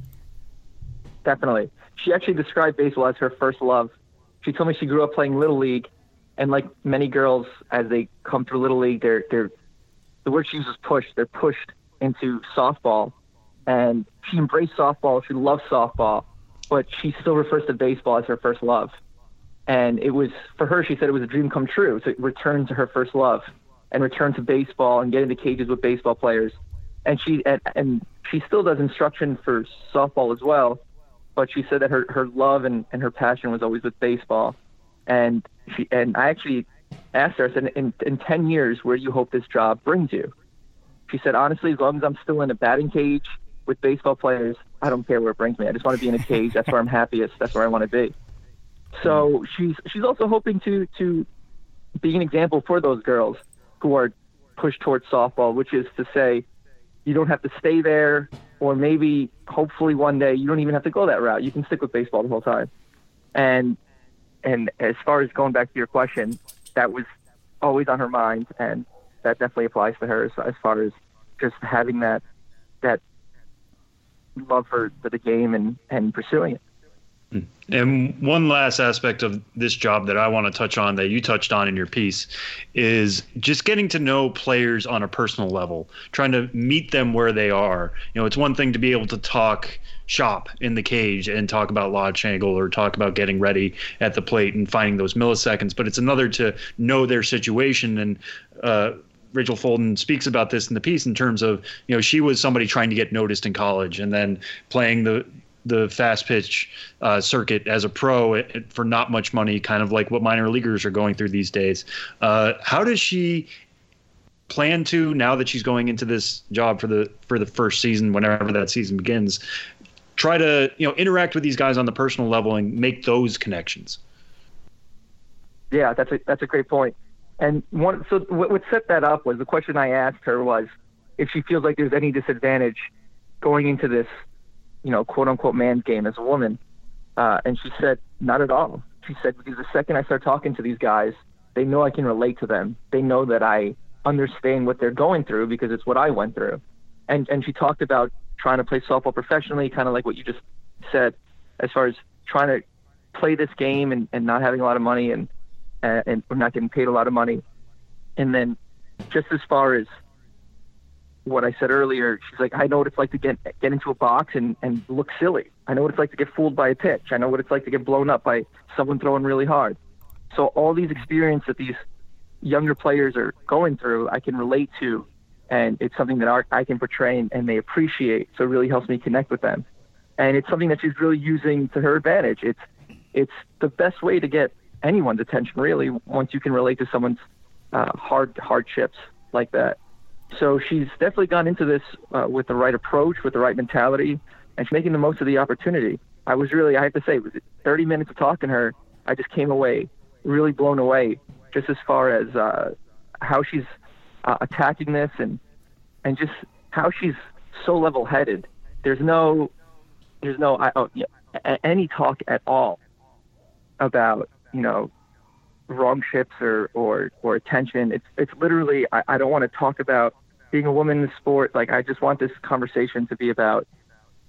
Definitely. she actually described baseball as her first love. She told me she grew up playing little league, and like many girls, as they come through little league, they're they're the word she uses pushed. They're pushed into softball, and she embraced softball. She loves softball, but she still refers to baseball as her first love. And it was for her. She said it was a dream come true to return to her first love and return to baseball and get into cages with baseball players. And she and, and she still does instruction for softball as well. But she said that her, her love and, and her passion was always with baseball. And she and I actually asked her, I said, in, in 10 years, where do you hope this job brings you? She said, honestly, as long as I'm still in a batting cage with baseball players, I don't care where it brings me. I just want to be in a cage. That's where I'm happiest. That's where I want to be. So hmm. she's she's also hoping to to be an example for those girls who are pushed towards softball, which is to say, you don't have to stay there, or maybe hopefully one day you don't even have to go that route. You can stick with baseball the whole time. And and as far as going back to your question, that was always on her mind, and that definitely applies to her as, as far as just having that that love for, for the game and, and pursuing it. And one last aspect of this job that I want to touch on that you touched on in your piece is just getting to know players on a personal level, trying to meet them where they are. You know, it's one thing to be able to talk shop in the cage and talk about launch angle or talk about getting ready at the plate and finding those milliseconds, but it's another to know their situation and uh, Rachel Folden speaks about this in the piece in terms of you know she was somebody trying to get noticed in college and then playing the the fast pitch uh, circuit as a pro for not much money, kind of like what minor leaguers are going through these days. Uh, how does she plan to now that she's going into this job for the for the first season, whenever that season begins, try to you know interact with these guys on the personal level and make those connections? Yeah, that's a that's a great point. And one so what, what set that up was the question I asked her was if she feels like there's any disadvantage going into this you know, quote unquote man's game as a woman. Uh, and she said, not at all. She said, because the second I start talking to these guys, they know I can relate to them. They know that I understand what they're going through because it's what I went through. And, and she talked about trying to play softball professionally, kind of like what you just said, as far as trying to play this game and, and not having a lot of money and, and, and not getting paid a lot of money. And then just as far as what I said earlier. She's like, I know what it's like to get get into a box and and look silly. I know what it's like to get fooled by a pitch. I know what it's like to get blown up by someone throwing really hard. So all these experience that these younger players are going through, I can relate to, and it's something that I can portray and, and they appreciate. So it really helps me connect with them, and it's something that she's really using to her advantage. It's it's the best way to get anyone's attention, really, once you can relate to someone's uh, hard hardships like that. So she's definitely gone into this uh, with the right approach, with the right mentality, and she's making the most of the opportunity. I was really, I have to say, it was 30 minutes of talking to her. I just came away really blown away, just as far as uh, how she's uh, attacking this and and just how she's so level-headed. There's no, there's no I, oh, yeah, any talk at all about you know wrong ships or or or attention. It's it's literally I, I don't want to talk about being a woman in the sport. Like I just want this conversation to be about,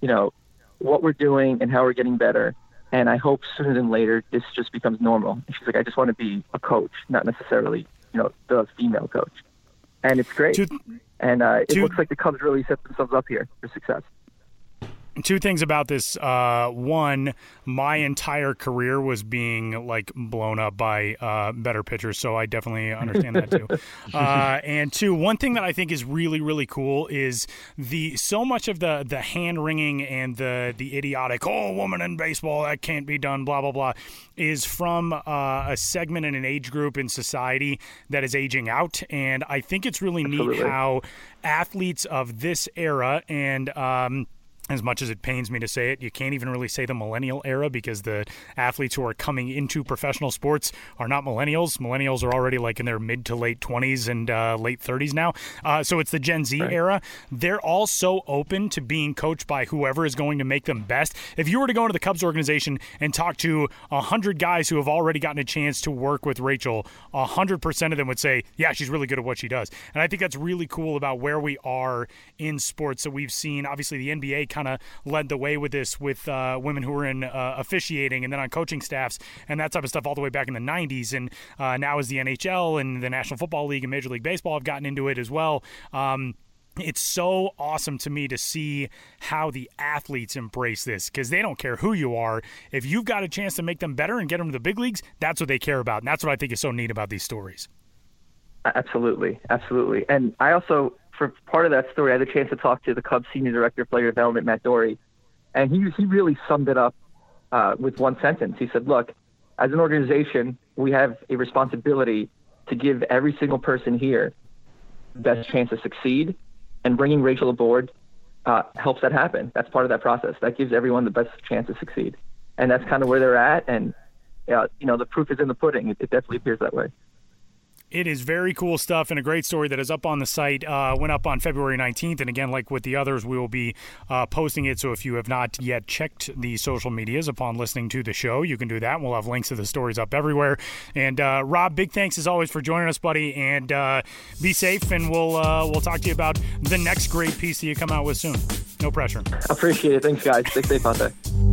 you know, what we're doing and how we're getting better. And I hope sooner than later this just becomes normal. And she's like, I just want to be a coach, not necessarily, you know, the female coach. And it's great. To, and uh, it to, looks like the Cubs really set themselves up here for success two things about this. Uh, one, my entire career was being like blown up by uh, better pitchers, so I definitely understand that too. Uh, and two, one thing that I think is really really cool is the so much of the the hand wringing and the the idiotic oh woman in baseball that can't be done blah blah blah is from uh, a segment in an age group in society that is aging out, and I think it's really Absolutely. neat how athletes of this era and um, as much as it pains me to say it, you can't even really say the millennial era because the athletes who are coming into professional sports are not millennials. Millennials are already like in their mid to late 20s and uh, late 30s now. Uh, so it's the Gen Z right. era. They're all so open to being coached by whoever is going to make them best. If you were to go into the Cubs organization and talk to 100 guys who have already gotten a chance to work with Rachel, 100% of them would say, yeah, she's really good at what she does. And I think that's really cool about where we are in sports that we've seen. Obviously, the NBA kind of led the way with this with uh, women who were in uh, officiating and then on coaching staffs and that type of stuff all the way back in the 90s. And uh, now as the NHL and the National Football League and Major League Baseball have gotten into it as well. Um, it's so awesome to me to see how the athletes embrace this because they don't care who you are. If you've got a chance to make them better and get them to the big leagues, that's what they care about. And that's what I think is so neat about these stories. Absolutely, absolutely. And I also, for part of that story, I had a chance to talk to the Cubs senior director of player development, Matt Dorey, and he he really summed it up uh, with one sentence. He said, "Look, as an organization, we have a responsibility to give every single person here the best chance to succeed, and bringing Rachel aboard uh, helps that happen. That's part of that process. That gives everyone the best chance to succeed, and that's kind of where they're at. And uh, you know, the proof is in the pudding. It, it definitely appears that way." It is very cool stuff and a great story that is up on the site. Uh, went up on February 19th. And again, like with the others, we will be uh, posting it. So if you have not yet checked the social medias upon listening to the show, you can do that. We'll have links to the stories up everywhere. And uh, Rob, big thanks as always for joining us, buddy. And uh, be safe. And we'll uh, we'll talk to you about the next great piece that you come out with soon. No pressure. Appreciate it. Thanks, guys. Stay safe out there.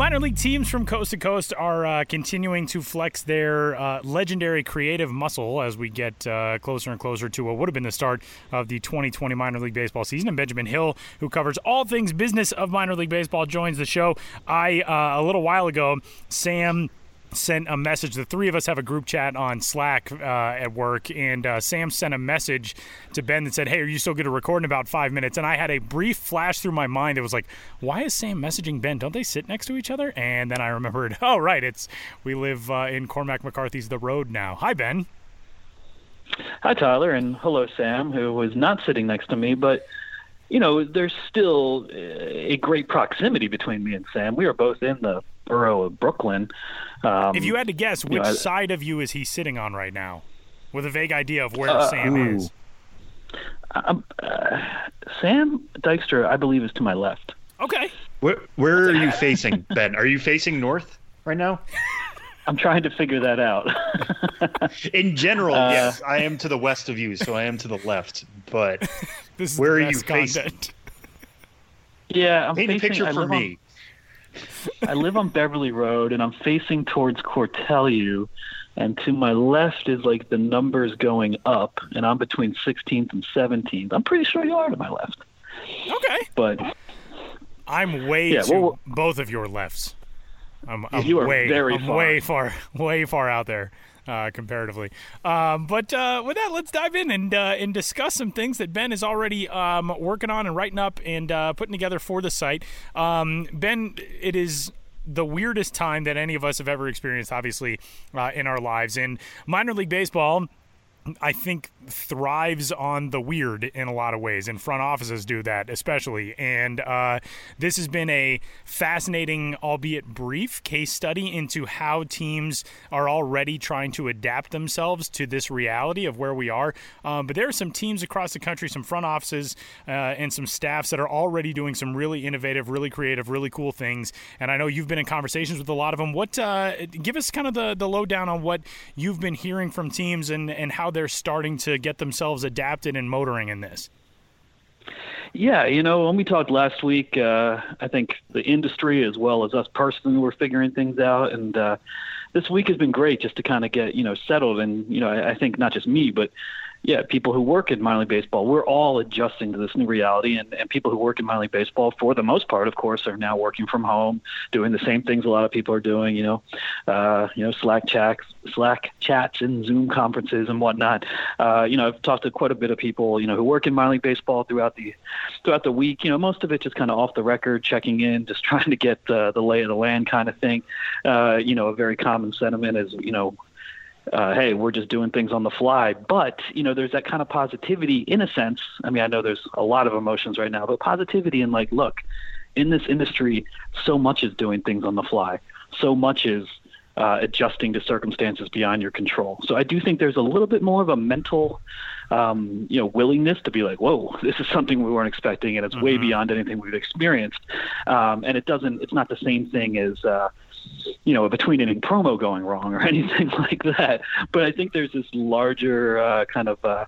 Minor league teams from coast to coast are uh, continuing to flex their uh, legendary creative muscle as we get uh, closer and closer to what would have been the start of the 2020 minor league baseball season. And Benjamin Hill, who covers all things business of minor league baseball, joins the show. I, uh, a little while ago, Sam sent a message. The three of us have a group chat on Slack uh, at work, and uh, Sam sent a message to Ben that said, "Hey, are you still going to record in about five minutes?" And I had a brief flash through my mind that was like, "Why is Sam messaging Ben? Don't they sit next to each other?" And then I remembered, "Oh, right, it's we live uh, in Cormac McCarthy's The Road now." Hi, Ben. Hi, Tyler, and hello, Sam, who was not sitting next to me, but you know, there's still a great proximity between me and Sam. We are both in the borough of Brooklyn. Um, if you had to guess, which you know, side of you is he sitting on right now, with a vague idea of where uh, Sam ooh. is? Um, uh, Sam Dykstra, I believe, is to my left. Okay. Where, where are you facing, Ben? Are you facing north right now? I'm trying to figure that out. In general, uh, yes, I am to the west of you, so I am to the left. But where are you facing? Yeah, I'm paint facing, a picture for me. I live on Beverly Road, and I'm facing towards Cortelyou, and to my left is like the numbers going up, and I'm between 16th and 17th. I'm pretty sure you are to my left. Okay, but I'm way yeah, to well, both of your lefts. I'm, I'm you are way, very I'm far. way far, way far out there. Uh, comparatively. Um, but uh, with that, let's dive in and uh, and discuss some things that Ben is already um, working on and writing up and uh, putting together for the site. Um, ben, it is the weirdest time that any of us have ever experienced, obviously, uh, in our lives. In minor league baseball, I think thrives on the weird in a lot of ways, and front offices do that especially. And uh, this has been a fascinating, albeit brief, case study into how teams are already trying to adapt themselves to this reality of where we are. Um, but there are some teams across the country, some front offices, uh, and some staffs that are already doing some really innovative, really creative, really cool things. And I know you've been in conversations with a lot of them. What uh, give us kind of the the lowdown on what you've been hearing from teams and and how they're starting to get themselves adapted and motoring in this? Yeah, you know, when we talked last week, uh, I think the industry as well as us personally were figuring things out, and uh, this week has been great just to kind of get you know settled. And you know, I, I think not just me, but yeah, people who work in minor league baseball, we're all adjusting to this new reality. And, and people who work in minor league baseball, for the most part, of course, are now working from home, doing the same things a lot of people are doing. You know, uh, you know, Slack chats, Slack chats, and Zoom conferences and whatnot. Uh, you know, I've talked to quite a bit of people, you know, who work in minor league baseball throughout the throughout the week. You know, most of it just kind of off the record, checking in, just trying to get uh, the lay of the land kind of thing. Uh, you know, a very common sentiment is, you know, uh, hey, we're just doing things on the fly. But, you know, there's that kind of positivity in a sense. I mean, I know there's a lot of emotions right now, but positivity and like, look, in this industry, so much is doing things on the fly. So much is uh, adjusting to circumstances beyond your control. So I do think there's a little bit more of a mental, um, you know, willingness to be like, whoa, this is something we weren't expecting, and it's mm-hmm. way beyond anything we've experienced. Um, and it doesn't, it's not the same thing as. Uh, you know, a between inning promo going wrong or anything like that. But I think there's this larger uh, kind of uh,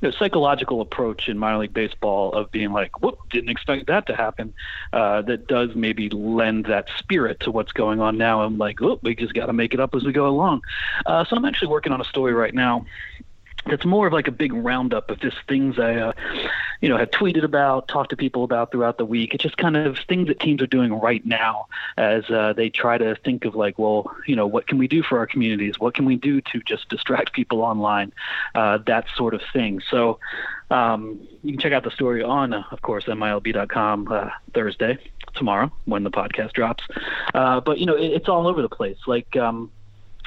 you know, psychological approach in minor league baseball of being like, whoop, didn't expect that to happen. Uh, that does maybe lend that spirit to what's going on now. I'm like, oh, we just got to make it up as we go along. Uh, so I'm actually working on a story right now it's more of like a big roundup of just things I, uh, you know, have tweeted about, talked to people about throughout the week. It's just kind of things that teams are doing right now as uh, they try to think of like, well, you know, what can we do for our communities? What can we do to just distract people online? Uh, that sort of thing. So um, you can check out the story on, uh, of course, MILB.com uh, Thursday tomorrow when the podcast drops. Uh, but you know, it, it's all over the place. Like. Um,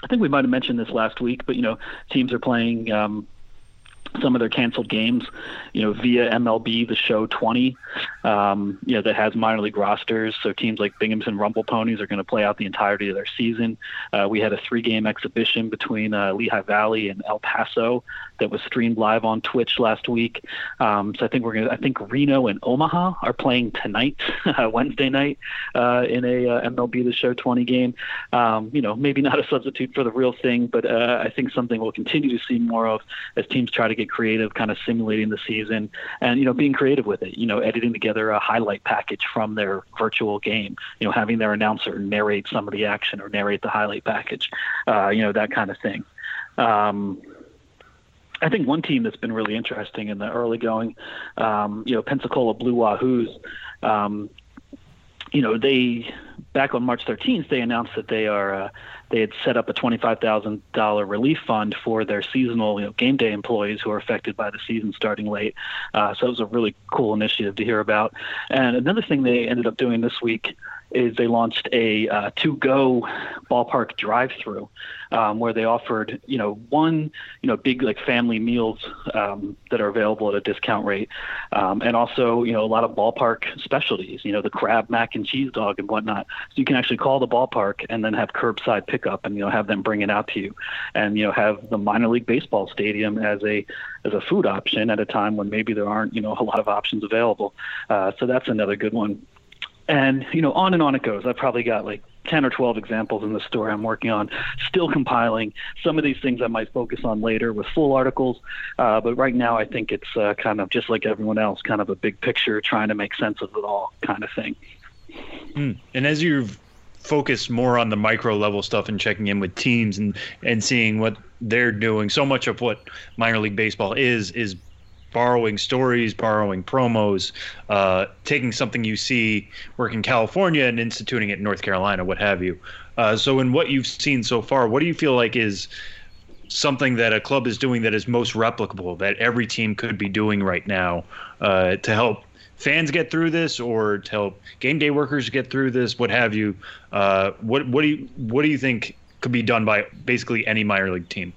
I think we might have mentioned this last week, but you know, teams are playing um, some of their canceled games, you know, via MLB, the show 20, um, you know, that has minor league rosters. So teams like Binghamton Rumble Ponies are going to play out the entirety of their season. Uh, we had a three game exhibition between uh, Lehigh Valley and El Paso that was streamed live on Twitch last week. Um, so I think we're to, I think Reno and Omaha are playing tonight, Wednesday night, uh, in a uh, MLB the show 20 game. Um, you know, maybe not a substitute for the real thing, but uh, I think something we'll continue to see more of as teams try to get creative, kind of simulating the season and, you know, being creative with it, you know, editing together a highlight package from their virtual game, you know, having their announcer narrate some of the action or narrate the highlight package, uh, you know, that kind of thing. Um, I think one team that's been really interesting in the early going, um, you know, Pensacola Blue Wahoos, um, you know, they back on March 13th they announced that they are uh, they had set up a $25,000 relief fund for their seasonal you know, game day employees who are affected by the season starting late. Uh, so it was a really cool initiative to hear about. And another thing they ended up doing this week is they launched a uh, to-go ballpark drive-through um, where they offered, you know, one, you know, big like family meals um, that are available at a discount rate, um, and also, you know, a lot of ballpark specialties, you know, the crab mac and cheese dog and whatnot. So you can actually call the ballpark and then have curbside pickup and you know have them bring it out to you, and you know have the minor league baseball stadium as a as a food option at a time when maybe there aren't you know a lot of options available. Uh, so that's another good one and you know on and on it goes. I've probably got like 10 or 12 examples in the story i'm working on still compiling. Some of these things i might focus on later with full articles uh, but right now i think it's uh, kind of just like everyone else kind of a big picture trying to make sense of it all kind of thing. Mm. and as you've focused more on the micro level stuff and checking in with teams and and seeing what they're doing so much of what minor league baseball is is borrowing stories, borrowing promos, uh, taking something you see work in California and instituting it in North Carolina, what have you. Uh, so, in what you've seen so far, what do you feel like is something that a club is doing that is most replicable that every team could be doing right now uh, to help fans get through this or to help game day workers get through this, what have you? Uh, what what do you what do you think could be done by basically any minor league team?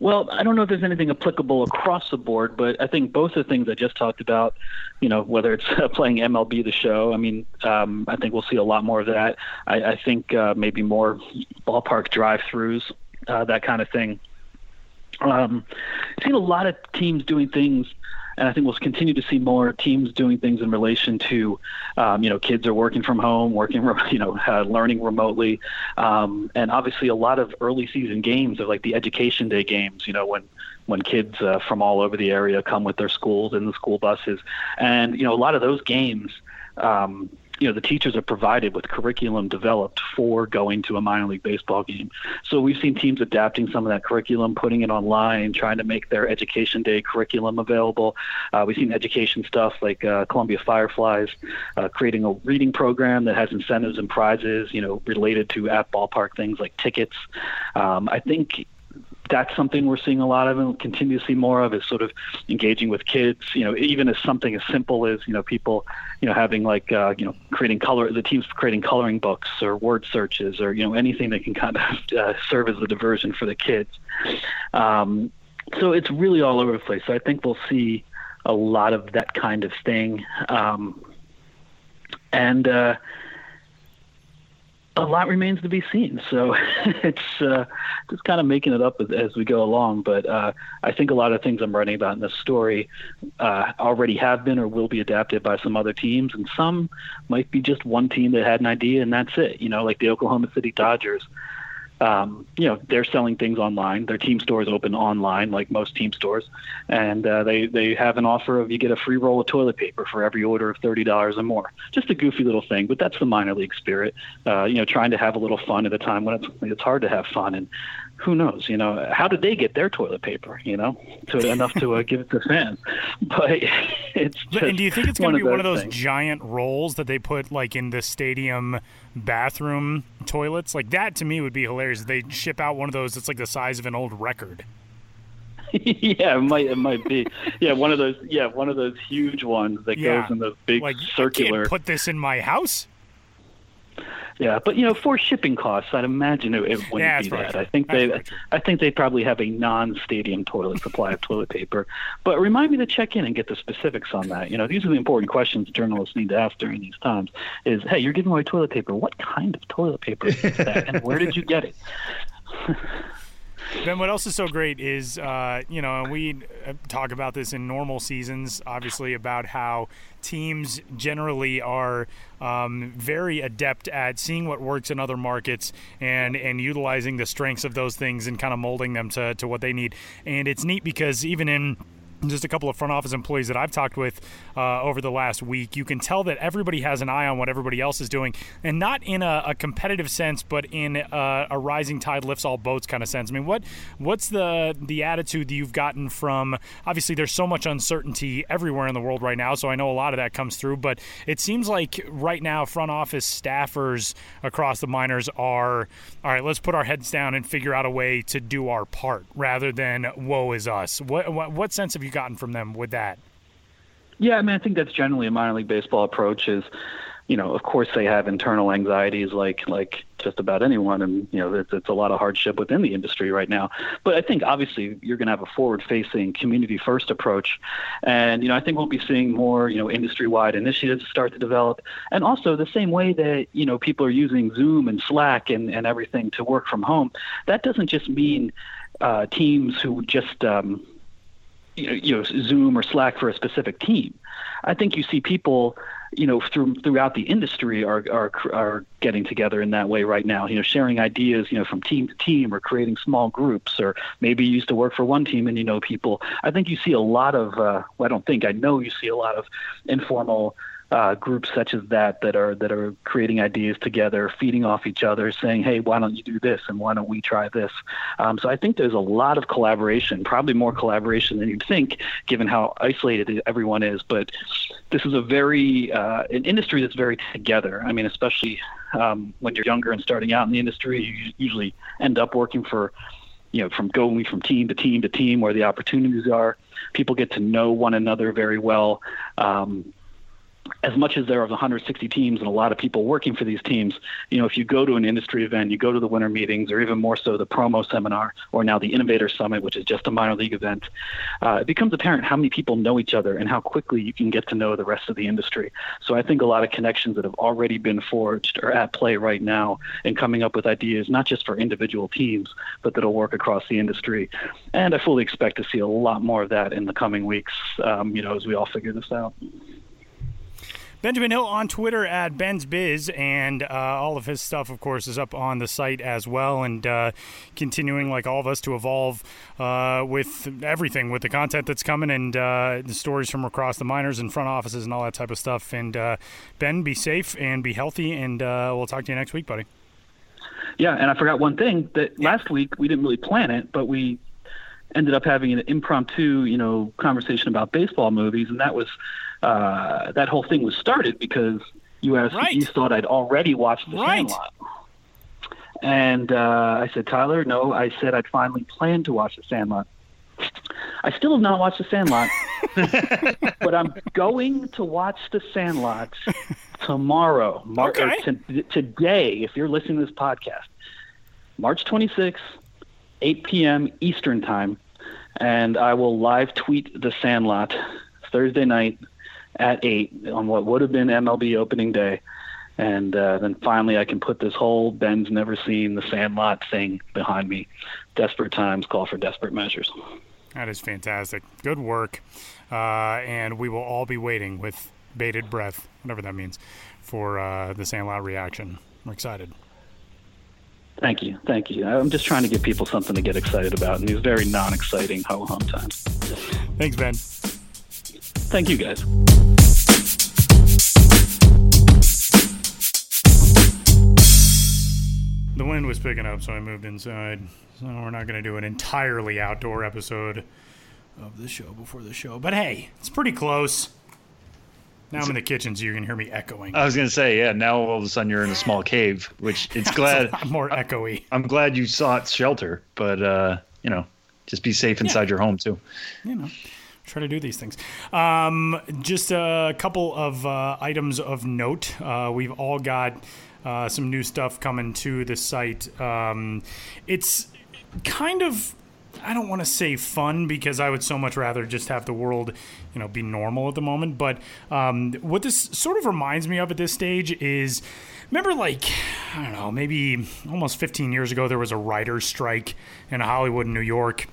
Well, I don't know if there's anything applicable across the board, but I think both of the things I just talked about, you know, whether it's playing MLB the show, I mean, um, I think we'll see a lot more of that. I, I think uh, maybe more ballpark drive-throughs, uh, that kind of thing. Um, I've seen a lot of teams doing things and I think we'll continue to see more teams doing things in relation to, um, you know, kids are working from home, working, you know, uh, learning remotely, um, and obviously a lot of early season games are like the education day games. You know, when when kids uh, from all over the area come with their schools and the school buses, and you know, a lot of those games. Um, you know the teachers are provided with curriculum developed for going to a minor league baseball game. So we've seen teams adapting some of that curriculum, putting it online, trying to make their education day curriculum available. Uh, we've seen education stuff like uh, Columbia Fireflies uh, creating a reading program that has incentives and prizes, you know, related to at ballpark things like tickets. Um, I think that's something we're seeing a lot of and continue to see more of is sort of engaging with kids you know even as something as simple as you know people you know having like uh, you know creating color the teams creating coloring books or word searches or you know anything that can kind of uh, serve as a diversion for the kids. Um, so it's really all over the place. So i think we'll see a lot of that kind of thing. Um, and uh, a lot remains to be seen. So it's uh, just kind of making it up as, as we go along. But uh, I think a lot of things I'm writing about in this story uh, already have been or will be adapted by some other teams, and some might be just one team that had an idea and that's it. You know, like the Oklahoma City Dodgers um, you know they're selling things online. Their team store is open online, like most team stores, and uh, they they have an offer of you get a free roll of toilet paper for every order of thirty dollars or more. Just a goofy little thing, but that's the minor league spirit. Uh, you know, trying to have a little fun at a time when it's it's hard to have fun, and who knows? You know, how did they get their toilet paper? You know, to enough to uh, give it to fans. But it's just and do you think it's going to be one of those things. giant rolls that they put like in the stadium bathroom toilets? Like that to me would be hilarious. They ship out one of those that's like the size of an old record. yeah, it might it might be. Yeah, one of those. Yeah, one of those huge ones that Yeah. goes in the big Like circular. Put this in my house. Yeah, but you know, for shipping costs, I'd imagine it, it wouldn't Yeah, be that. true. I think That's they, true. I think they probably have a non-stadium toilet supply of toilet paper. But remind me to check in and get the specifics on that. You know, these are the important questions journalists need to ask during these times. Is hey, you're giving away toilet paper. What kind of toilet paper is that, and where did you get it? Ben, what else is so great is, uh, you know, and we uh, talk about this in normal seasons, obviously, about how teams generally are um, very adept at seeing what works in other markets and, and utilizing the strengths of those things and kind of molding them to, to what they need. And it's neat because even in just a couple of front office employees that I've talked with uh, over the last week, you can tell that everybody has an eye on what everybody else is doing, and not in a, a competitive sense, but in a, a rising tide lifts all boats kind of sense. I mean, what what's the the attitude that you've gotten from? Obviously, there's so much uncertainty everywhere in the world right now, so I know a lot of that comes through. But it seems like right now, front office staffers across the minors are all right. Let's put our heads down and figure out a way to do our part, rather than woe is us. What what, what sense have you gotten from them with that? Yeah, I mean, I think that's generally a minor league baseball approach. Is you know, of course, they have internal anxieties like like just about anyone, and you know, it's, it's a lot of hardship within the industry right now. But I think obviously you're going to have a forward-facing, community-first approach, and you know, I think we'll be seeing more you know industry-wide initiatives start to develop, and also the same way that you know people are using Zoom and Slack and and everything to work from home. That doesn't just mean uh, teams who just um, you know, you know Zoom or Slack for a specific team. I think you see people, you know, through throughout the industry are are are getting together in that way right now. You know, sharing ideas, you know, from team to team, or creating small groups, or maybe you used to work for one team and you know people. I think you see a lot of. Uh, well, I don't think I know you see a lot of informal uh, groups such as that that are that are creating ideas together, feeding off each other, saying, "Hey, why don't you do this?" and "Why don't we try this?" Um, so I think there's a lot of collaboration, probably more collaboration than you'd think, given how isolated everyone is. But this is a very uh, an industry that's very together. I mean, especially um, when you're younger and starting out in the industry, you usually end up working for you know, from going from team to team to team where the opportunities are. People get to know one another very well. Um, as much as there are 160 teams and a lot of people working for these teams, you know, if you go to an industry event, you go to the winter meetings, or even more so the promo seminar, or now the Innovator Summit, which is just a minor league event, uh, it becomes apparent how many people know each other and how quickly you can get to know the rest of the industry. So I think a lot of connections that have already been forged are at play right now in coming up with ideas, not just for individual teams, but that'll work across the industry. And I fully expect to see a lot more of that in the coming weeks, um, you know, as we all figure this out. Benjamin Hill on Twitter at Ben's Biz, and uh, all of his stuff, of course, is up on the site as well. And uh, continuing, like all of us, to evolve uh, with everything, with the content that's coming and uh, the stories from across the minors and front offices and all that type of stuff. And uh, Ben, be safe and be healthy, and uh, we'll talk to you next week, buddy. Yeah, and I forgot one thing that last week we didn't really plan it, but we ended up having an impromptu, you know, conversation about baseball movies, and that was uh, that whole thing was started because you asked, Right. you thought I'd already watched The Right. Sandlot, and uh, I said, Tyler, no, I said I'd finally planned to watch The Sandlot. I still have not watched The Sandlot, but I'm going to watch The Sandlot tomorrow, Mar- Okay. t- today. If you're listening to this podcast, March 26th, 8 p.m. Eastern Time, and I will live tweet The Sandlot Thursday night at 8 on what would have been MLB opening day. and uh, then finally I can put this whole Ben's never seen the Sandlot thing behind me. Desperate times call for desperate measures. That is fantastic. Good work, uh, and we will all be waiting with bated breath, whatever that means, for uh, the Sandlot reaction. We're excited. Thank you, thank you. I'm just trying to give people something to get excited about in these very non-exciting ho hum times. Thanks, Ben. Thank you, guys. The wind was picking up, so I moved inside. So we're not going to do an entirely outdoor episode of the show before the show. But hey, it's pretty close. Now I'm in the kitchen, so you can hear me echoing. I was gonna say, yeah. Now all of a sudden you're in a small cave, which it's glad. more echoey. I'm glad you sought shelter, but uh, you know, just be safe inside your home too. You know, try to do these things. Um, just a couple of uh, items of note. Uh, we've all got uh, some new stuff coming to the site. Um, it's kind of I don't want to say fun because I would so much rather just have the world, you know, be normal at the moment. But um, what this sort of reminds me of at this stage is, remember, like I don't know, maybe almost 15 years ago, there was a writer's strike in Hollywood, New York,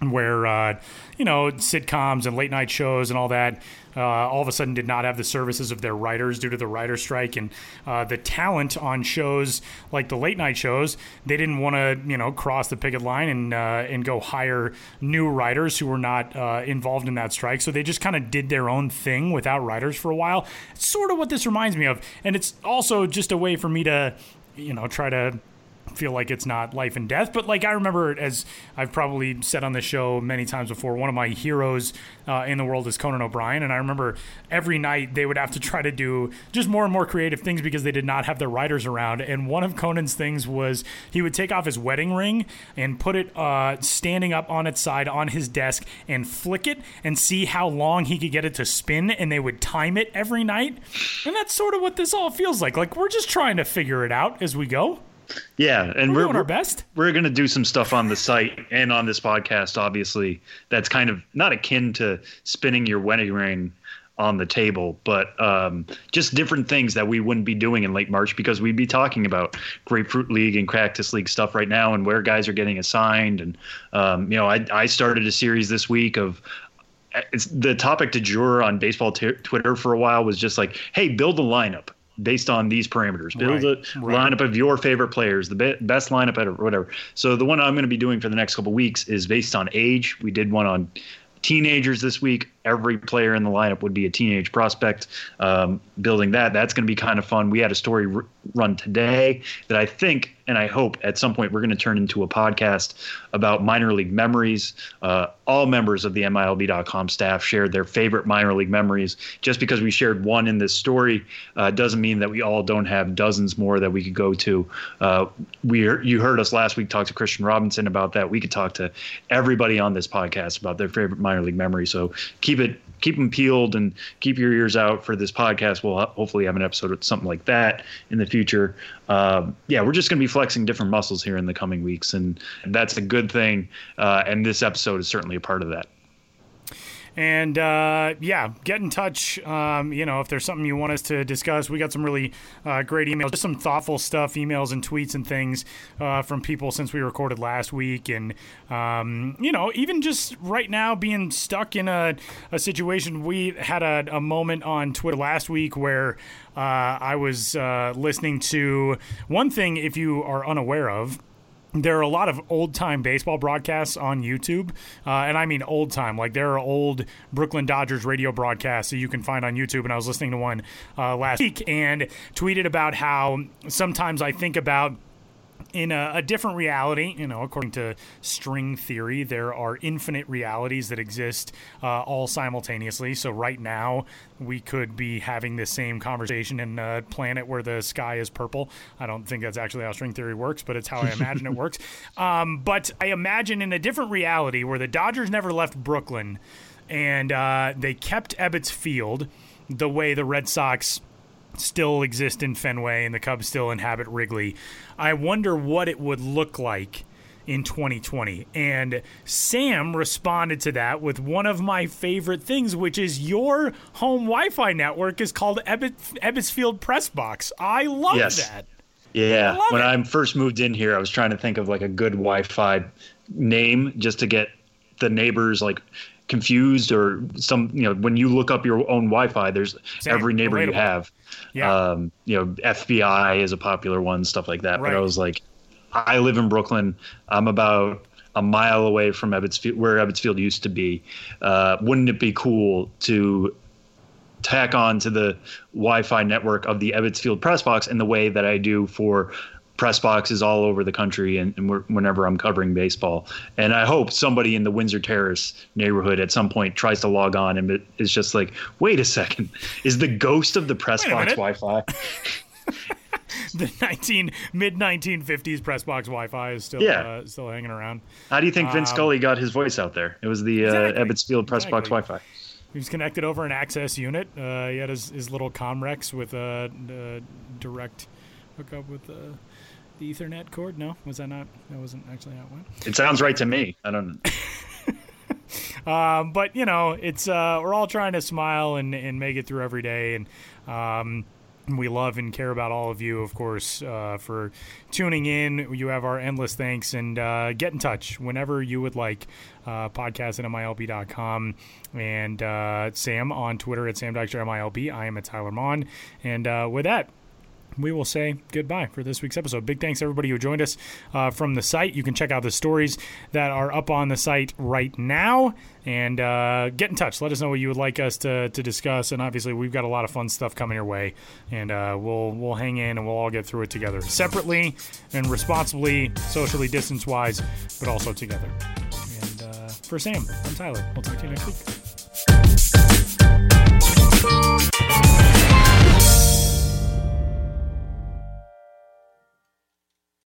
where uh, you know sitcoms and late night shows and all that uh, all of a sudden did not have the services of their writers due to the writer strike and uh, the talent on shows like the late night shows they didn't want to you know cross the picket line and uh, and go hire new writers who were not uh, involved in that strike. So they just kind of did their own thing without writers for a while. It's sort of what this reminds me of. And it's also just a way for me to you know try to feel like it's not life and death. But like I remember, as I've probably said on the show many times before, one of my heroes uh, in the world is Conan O'Brien, and I remember every night they would have to try to do just more and more creative things because they did not have their writers around. And one of Conan's things was he would take off his wedding ring and put it uh, standing up on its side on his desk and flick it and see how long he could get it to spin, and they would time it every night. And that's sort of what this all feels like. Like we're just trying to figure it out as we go. Yeah, and We're we're, doing our best. We're going to do some stuff on the site and on this podcast, obviously. That's kind of not akin to spinning your wedding ring on the table, but um, just different things that we wouldn't be doing in late March because we'd be talking about Grapefruit League and Cactus League stuff right now and where guys are getting assigned. And um, you know, I I started a series this week of it's the topic du jour on baseball t- Twitter for a while was just like, hey, build a lineup based on these parameters. Build Right, a right. lineup of your favorite players, the be- best lineup ever, whatever. So the one I'm going to be doing for the next couple weeks is based on age. We did one on teenagers this week. Every player in the lineup would be a teenage prospect. Um, building that, that's going to be kind of fun. We had a story run today that I think and I hope at some point we're going to turn into a podcast about minor league memories. Uh, all members of the MILB.com staff shared their favorite minor league memories. Just because we shared one in this story uh, doesn't mean that we all don't have dozens more that we could go to. Uh, we you heard us last week talk to Christian Robinson about that. We could talk to everybody on this podcast about their favorite minor league memory. So keep it keep them peeled and keep your ears out for this podcast. We'll hopefully have an episode of something like that in the future. Um, yeah, we're just going to be flexing different muscles here in the coming weeks, and that's a good thing. Uh, and this episode is certainly a part of that. And uh, yeah, get in touch. Um, you know, if there's something you want us to discuss, we got some really uh, great emails, just some thoughtful stuff, emails and tweets and things uh, from people since we recorded last week. And, um, you know, even just right now being stuck in a, a situation, we had a, a moment on Twitter last week where uh, I was uh, listening to one thing, if you are unaware of, there are a lot of old time baseball broadcasts on YouTube, uh, and I mean old time. Like there are old Brooklyn Dodgers radio broadcasts that you can find on YouTube. And I was listening to one uh, last week and tweeted about how sometimes I think about in a, a different reality, you know, according to string theory, there are infinite realities that exist uh, all simultaneously. So right now, we could be having the same conversation in a planet where the sky is purple. I don't think that's actually how string theory works, but it's how I imagine it works. Um, but I imagine in a different reality where the Dodgers never left Brooklyn and uh, they kept Ebbets Field the way the Red Sox still exist in Fenway and the Cubs still inhabit Wrigley. I wonder what it would look like in 2020. And Sam responded to that with one of my favorite things, which is your home Wi Fi network is called Ebbets, Ebbetsfield Press Box. I love Yes. that. Yeah. When it. I first moved in here, I was trying to think of like a good Wi-Fi name just to get the neighbors like confused or some. You know, when you look up your own Wi-Fi, there's Same. every neighbor you have. Yeah. Um, you know, FBI is a popular one, stuff like that. But I was like, I live in Brooklyn. I'm about a mile away from Ebbetsfield, where Ebbetsfield used to be. Uh, wouldn't it be cool to tack on to the Wi-Fi network of the Ebbetsfield press box in the way that I do for press boxes all over the country and, and whenever I'm covering baseball. And I hope somebody in the Windsor Terrace neighborhood at some point tries to log on and is just like, wait a second, is the ghost of the press box. Wi-Fi? the 19 mid 1950s press box Wi-Fi is still Yeah. uh, still hanging around. How do you think Vince Um, Scully got his voice out there? It was the uh, Exactly. Ebbetsfield press box Wi-Fi. He was connected over an access unit. Uh, he had his, his little Comrex with a, uh direct hookup with uh, the Ethernet cord. No, was that not? That wasn't actually how it went. It sounds right to me. I don't. Um, but you know, it's uh, we're all trying to smile and, and make it through every day, and um, we love and care about all of you, of course, uh, for tuning in. You have our endless thanks, and uh, get in touch whenever you would like. Uh, podcast at milb.com and uh, Sam on Twitter at Sam Dykstra MILB. I am at Tyler Maun, and uh, with that we will say goodbye for this week's episode. Big thanks everybody who joined us uh, from the site. You can check out the stories that are up on the site right now and uh, get in touch. Let us know what you would like us to, to discuss. And obviously, we've got a lot of fun stuff coming your way, and uh, we'll we'll hang in and we'll all get through it together, separately and responsibly, socially distance wise, but also together. And uh, for Sam, I'm Tyler. We'll talk to you next week.